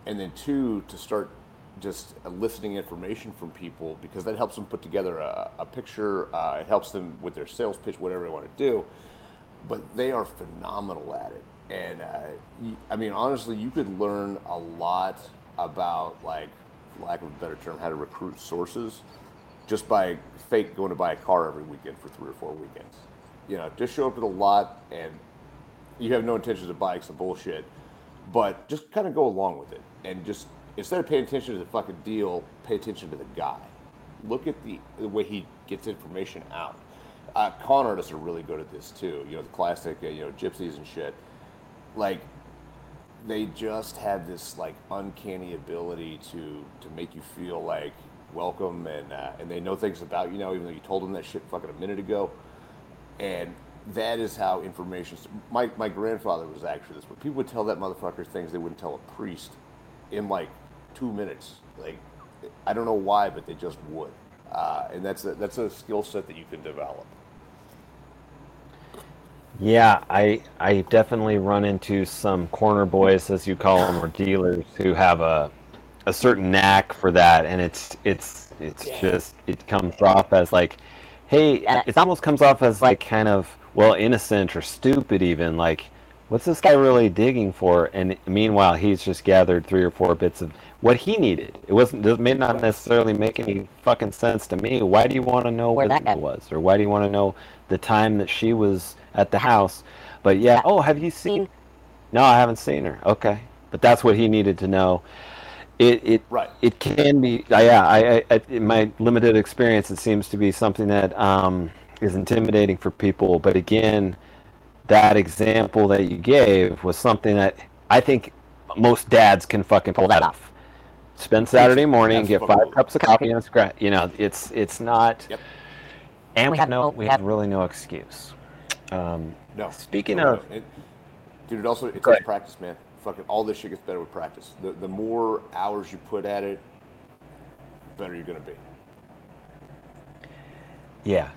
and then two to start just eliciting information from people because that helps them put together a, a picture uh, it helps them with their sales pitch whatever they want to do but they are phenomenal at it and uh, i mean honestly you could learn a lot about like lack of a better term how to recruit sources just by fake going to buy a car every weekend for three or four weekends. You know, just show up at a lot and you have no intentions of buying some bullshit, but just kind of go along with it and just instead of paying attention to the fucking deal, pay attention to the guy. Look at the, the way he gets information out. Uh, con artists are really good at this too. You know, the classic, uh, you know, gypsies and shit. Like, they just have this like uncanny ability to to make you feel like welcome and uh, and they know things about you now, even though you told them that shit fucking a minute ago. And that is how information. My my grandfather was actually this, but people would tell that motherfucker things they wouldn't tell a priest in like two minutes. Like I don't know why, but they just would. Uh, and that's a, that's a skill set that you can develop. Yeah, I I definitely run into some corner boys, as you call them, or dealers who have a a certain knack for that, and it's it's it's yeah. just it comes off as like, hey, it almost comes off as like kind of well innocent or stupid even like. What's this guy really digging for? And meanwhile, he's just gathered three or four bits of what he needed. It wasn't. It may not necessarily make any fucking sense to me. Why do you want to know where that guy was, or why do you want to know the time that she was at the house? But yeah. Oh, have you seen? No, I haven't seen her. Okay, but that's what he needed to know it it right. it can be uh, yeah I, I, in my limited experience it seems to be something that um, is intimidating for people. But again that example that you gave was something that I think most dads can fucking pull that off. Spend Saturday morning get five cups of coffee and scratch you know it's it's not yep. and we have no we have really no excuse. Um, no. speaking no, of no. It, dude it also it's takes practice man fucking all this shit gets better with practice. The the more hours you put at it, the better you're gonna be. Yeah.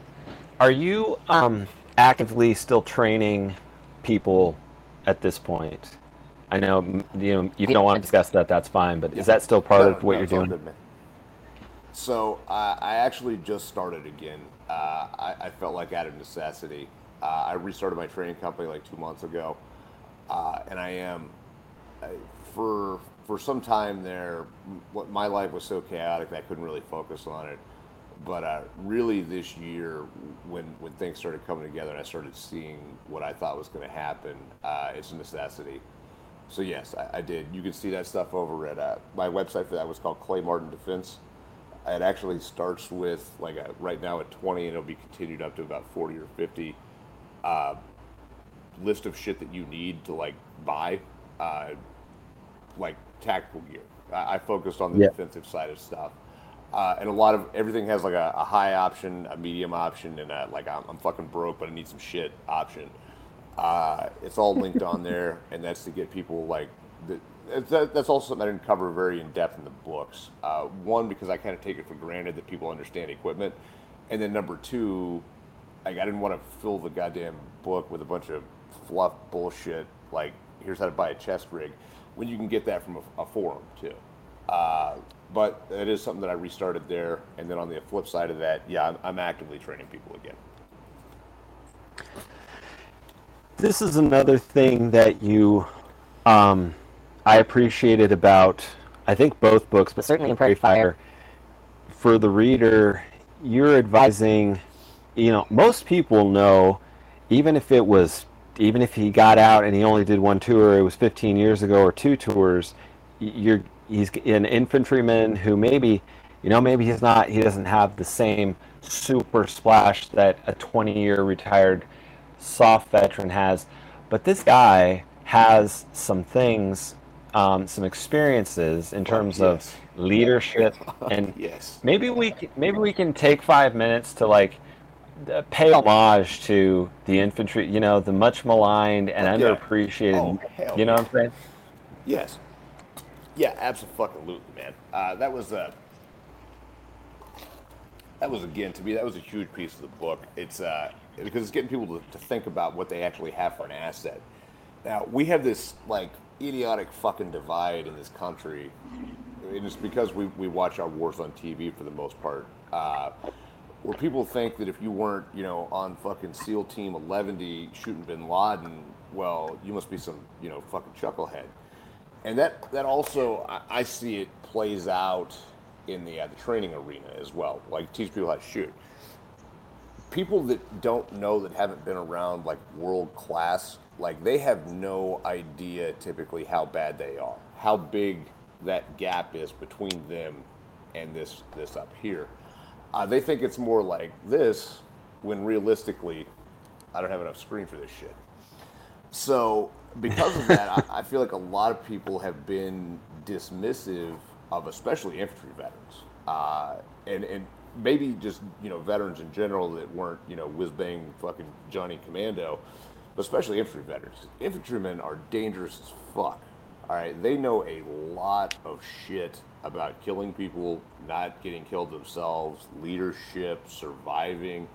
Are you um, actively still training people at this point? I know you know you don't want to discuss that. That's fine, but is that still part no, of what no, you're doing? Good, so uh, I actually just started again. Uh, I, I, felt like out of necessity. Uh, I restarted my training company like two months ago, uh, and I am for for some time there, what my life was so chaotic that I couldn't really focus on it. But uh, really, this year, when when things started coming together, and I started seeing what I thought was going to happen. Uh, it's a necessity. So yes, I, I, did. You can see that stuff over at uh, my website for that was called Clay Martin Defense. It actually starts with like a, right now at 20, and it'll be continued up to about 40 or 50 uh, list of shit that you need to like buy uh, like tactical gear. I, I focused on the yeah. defensive side of stuff. Uh, and a lot of everything has like a, a high option, a medium option, and a, like I'm, I'm fucking broke, but I need some shit option. Uh, it's all linked on there, and that's to get people like the, that, that's also something I didn't cover very in depth in the books. Uh, one, because I kind of take it for granted that people understand equipment, and then number two, like I didn't want to fill the goddamn book with a bunch of fluff bullshit like here's how to buy a chest rig, when you can get that from a, a forum too. Uh, but it is something that I restarted there, and then on the flip side of that, yeah, I'm, I'm actively training people again. This is another thing that you, um, I appreciated about, I think both books, but certainly in Prairie Fire. For the reader, you're advising, you know, most people know, even if it was even if he got out and he only did one tour, it was 15 years ago or two tours. You're he's an infantryman who maybe, you know, maybe he's not he doesn't have the same super splash that a 20-year retired SOF veteran has, but this guy has some things, um, some experiences in terms yes. of leadership, and yes. maybe we maybe we can take five minutes to like pay homage to the infantry, you know, the much maligned and yeah. underappreciated. Oh, you know what I'm saying? Yes. Yeah, absolutely, man. Uh, that was a. Uh, that was again to me. That was a huge piece of the book. It's uh, because it's getting people to, to think about what they actually have for an asset. Now we have this like idiotic fucking divide in this country, and it's because we, we watch our wars on TV for the most part. Uh, where people think that if you weren't, you know, on fucking SEAL Team 11 shooting Bin Laden, well, you must be some, you know, fucking chucklehead. And that that also, I, I see it plays out in the uh, the training arena as well. Like teach people how to shoot. People that don't know that haven't been around like world class, like they have no idea typically how bad they are, how big that gap is between them and this this up here uh, they think it's more like this, when realistically, I don't have enough screen for this shit. So because of that, I, I, feel like a lot of people have been dismissive of especially infantry veterans, uh, and and maybe just you know veterans in general that weren't you know whiz bang fucking Johnny Commando, but especially infantry veterans. Infantrymen are dangerous as fuck. All right, they know a lot of shit about killing people, not getting killed themselves, leadership, surviving.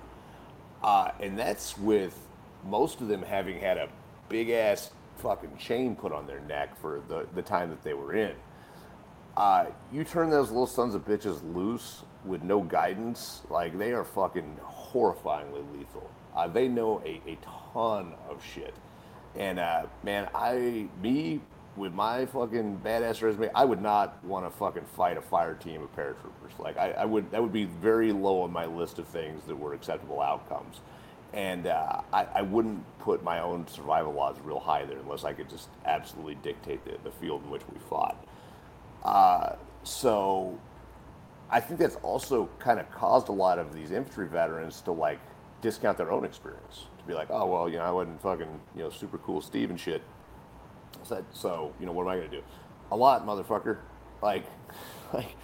Uh, and that's with most of them having had a big ass fucking chain put on their neck for the, the time that they were in. Uh, you turn those little sons of bitches loose with no guidance, like they are fucking horrifyingly lethal. Uh, they know a, a ton of shit. And uh, man, I, me with my fucking badass resume, I would not want to fucking fight a fire team of paratroopers. Like I, I, would, that would be very low on my list of things that were acceptable outcomes. And uh, I, I, wouldn't put my own survival laws real high there unless I could just absolutely dictate the, the field in which we fought. Uh, so I think that's also kind of caused a lot of these infantry veterans to like discount their own experience. To be like, oh well, you know, I wasn't fucking you know super cool Steve and shit said, so, you know, what am I going to do? A lot, motherfucker. Like, like,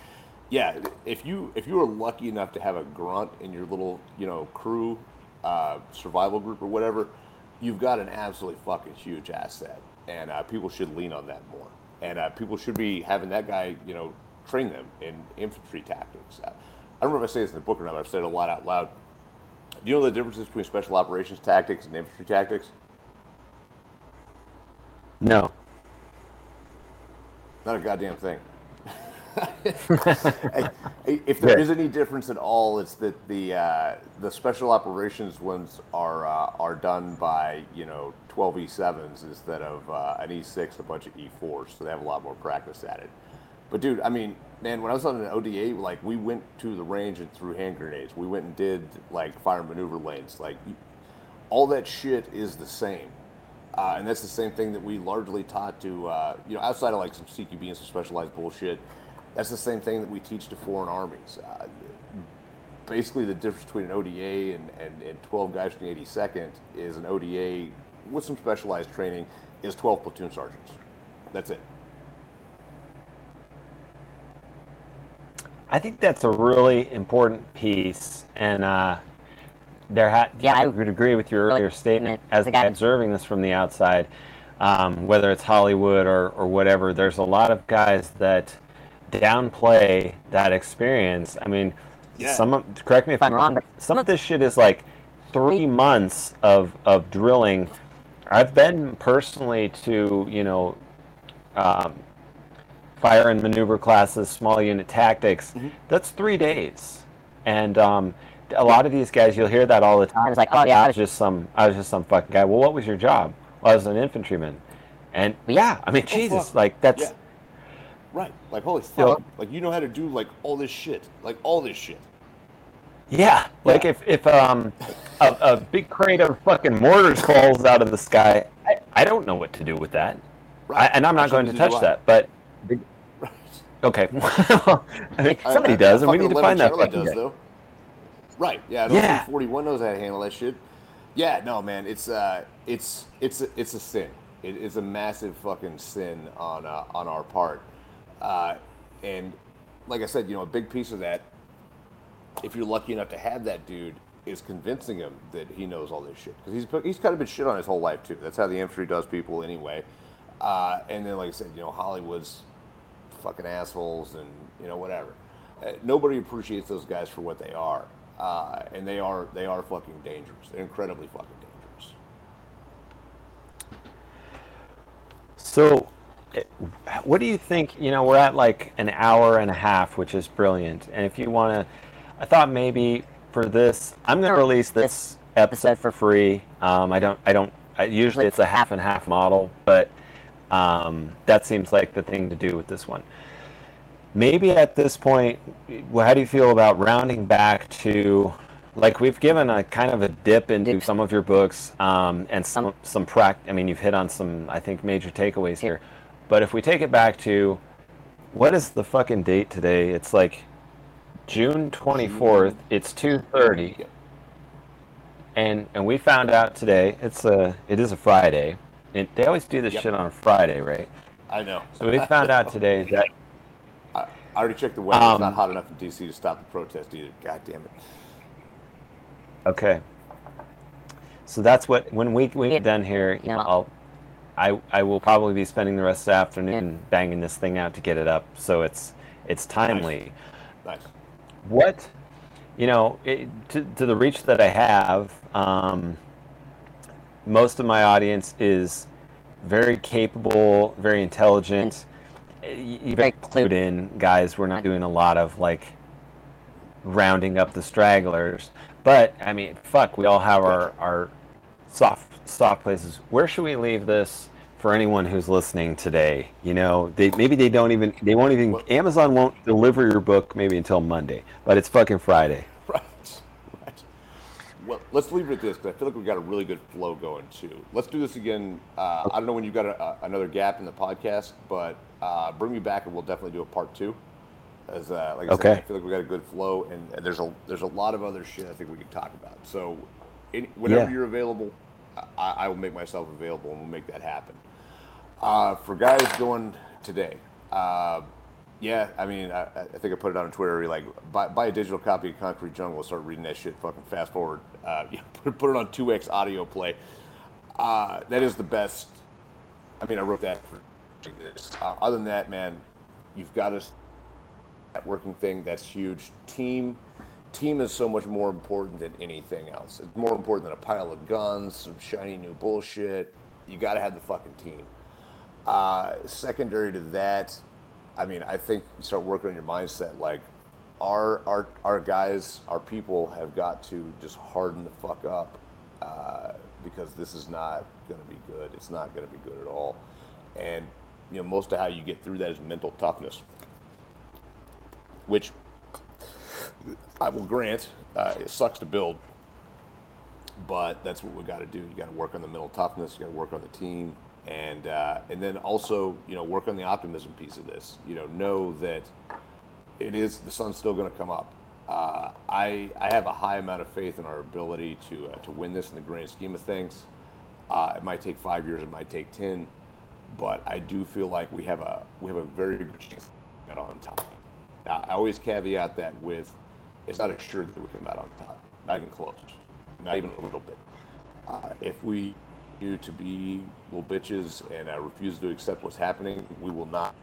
yeah, if you if you were lucky enough to have a grunt in your little, you know, crew, uh, survival group or whatever, you've got an absolutely fucking huge asset, and uh, people should lean on that more. And uh, people should be having that guy, you know, train them in infantry tactics. I don't remember if I say this in the book or not. I've said it a lot out loud. Do you know the differences between special operations tactics and infantry tactics? No. Not a goddamn thing. if there is any difference at all, it's that the uh, the special operations ones are uh, are done by you know 12 E7s instead of uh, an E6, a bunch of E4s, so they have a lot more practice at it. But dude, I mean, man, when I was on an ODA, like we went to the range and threw hand grenades. We went and did like fire maneuver lanes. Like all that shit is the same. Uh, and that's the same thing that we largely taught to, uh, you know, outside of like some CQB and some specialized bullshit. That's the same thing that we teach to foreign armies. Uh, basically, the difference between an ODA and, and, and 12 guys from the 82nd is an ODA with some specialized training is 12 platoon sergeants. That's it. I think that's a really important piece, and uh, there ha- yeah, I would agree with your earlier statement. As a guy observing this from the outside, um, whether it's Hollywood or, or whatever, there's a lot of guys that downplay that experience. I mean, yeah. some of, correct me if I'm wrong, but some of this shit is like three months of, of drilling. I've been personally to, you know, um, fire and maneuver classes, small unit tactics. Mm-hmm. That's three days. And um, a lot of these guys, you'll hear that all the time. It's like, oh yeah, I was just some, I was just some fucking guy. Well, what was your job? Well, I was an infantryman. And yeah, I mean, oh, Jesus, fuck. like that's yeah. right. Like holy fuck, like you know how to do like all this shit, like all this shit. Yeah, like if if um a, a big crate of fucking mortars falls out of the sky, I, I don't know what to do with that, right. I, and I'm not going to touch that. But right. okay, I mean, somebody I, does, and we need to find that. Does, though. Right. Yeah. Yeah. Forty one knows how to handle that shit. Yeah. No, man. It's uh, it's it's a, it's a sin. It is a massive fucking sin on uh, on our part, uh, and like I said, you know, a big piece of that if you're lucky enough to have that dude, is convincing him that he knows all this shit because he's he's kind of been shit on his whole life too. That's how the infantry does people anyway. Uh, and then, like I said, you know, Hollywood's fucking assholes and you know whatever. Uh, nobody appreciates those guys for what they are, uh, and they are they are fucking dangerous. They're incredibly fucking dangerous. So, eh, what do you think? You know, we're at like an hour and a half, which is brilliant. And if you want to I thought maybe for this, I'm going to release this episode for free. Um, I don't, I don't. I, usually it's a half and half model, but um, that seems like the thing to do with this one. Maybe at this point, how do you feel about rounding back to, like we've given a kind of a dip into some of your books um, and some some prac. I mean, you've hit on some I think major takeaways here, but if we take it back to, what is the fucking date today? It's like June 24th. It's 2:30. And and we found out today. It's a it is a Friday. And they always do this yep. shit on a Friday, right? I know. So we found out today that I, I already checked the weather. Um, it's not hot enough in DC to stop the protest either. God damn it. Okay. So that's what when we we get done here, you know, I'll I I will probably be spending the rest of the afternoon banging this thing out to get it up so it's it's timely. Nice. nice what you know it, to, to the reach that i have um, most of my audience is very capable very intelligent you very clued in guys we're not doing a lot of like rounding up the stragglers but i mean fuck we all have our our soft soft places where should we leave this for anyone who's listening today. You know, they maybe they don't even they won't even well, Amazon won't deliver your book maybe until Monday, but it's fucking Friday. Right. Right. Well, let's leave it at this because I feel like we've got a really good flow going too. Let's do this again. Uh, I don't know when you've got a, a, another gap in the podcast, but uh, bring me back and we'll definitely do a part two. As uh, like I okay. said, I feel like we got a good flow, and, and, there's a there's a lot of other shit I think we can talk about. So, any, whenever yeah. you're available, I, I, will make myself available and we'll make that happen. Uh, for guys going today, uh, yeah, I mean, I, I, think I put it on Twitter. Like, buy, buy, a digital copy of Concrete Jungle. Start reading that shit. Fucking fast forward. Uh, put, put, it on 2x audio play. Uh, that is the best. I mean, I wrote that for this. Uh, other than that, man, you've got a networking thing. That's huge. Team, team is so much more important than anything else. It's more important than a pile of guns, some shiny new bullshit. You got to have the fucking team. Uh, secondary to that, I mean, I think you start working on your mindset. Like, our our our guys, our people have got to just harden the fuck up uh, because this is not going to be good. It's not going to be good at all. And you know, most of how you get through that is mental toughness, which I will grant uh, it sucks to build, but that's what we got to do. You got to work on the mental toughness. You got to work on the team and uh, and then also you know work on the optimism piece of this. You know, know that it is the sun's still going to come up. Uh, I I have a high amount of faith in our ability to uh, to win this in the grand scheme of things. Uh, it might take five years, it might take ten, but I do feel like we have a we have a very good chance get on top. Now, I always caveat that with it's not assured that we come out on top, not even close, not even a little bit. Uh, if we continue to be little bitches and uh, refuse to accept what's happening, we will not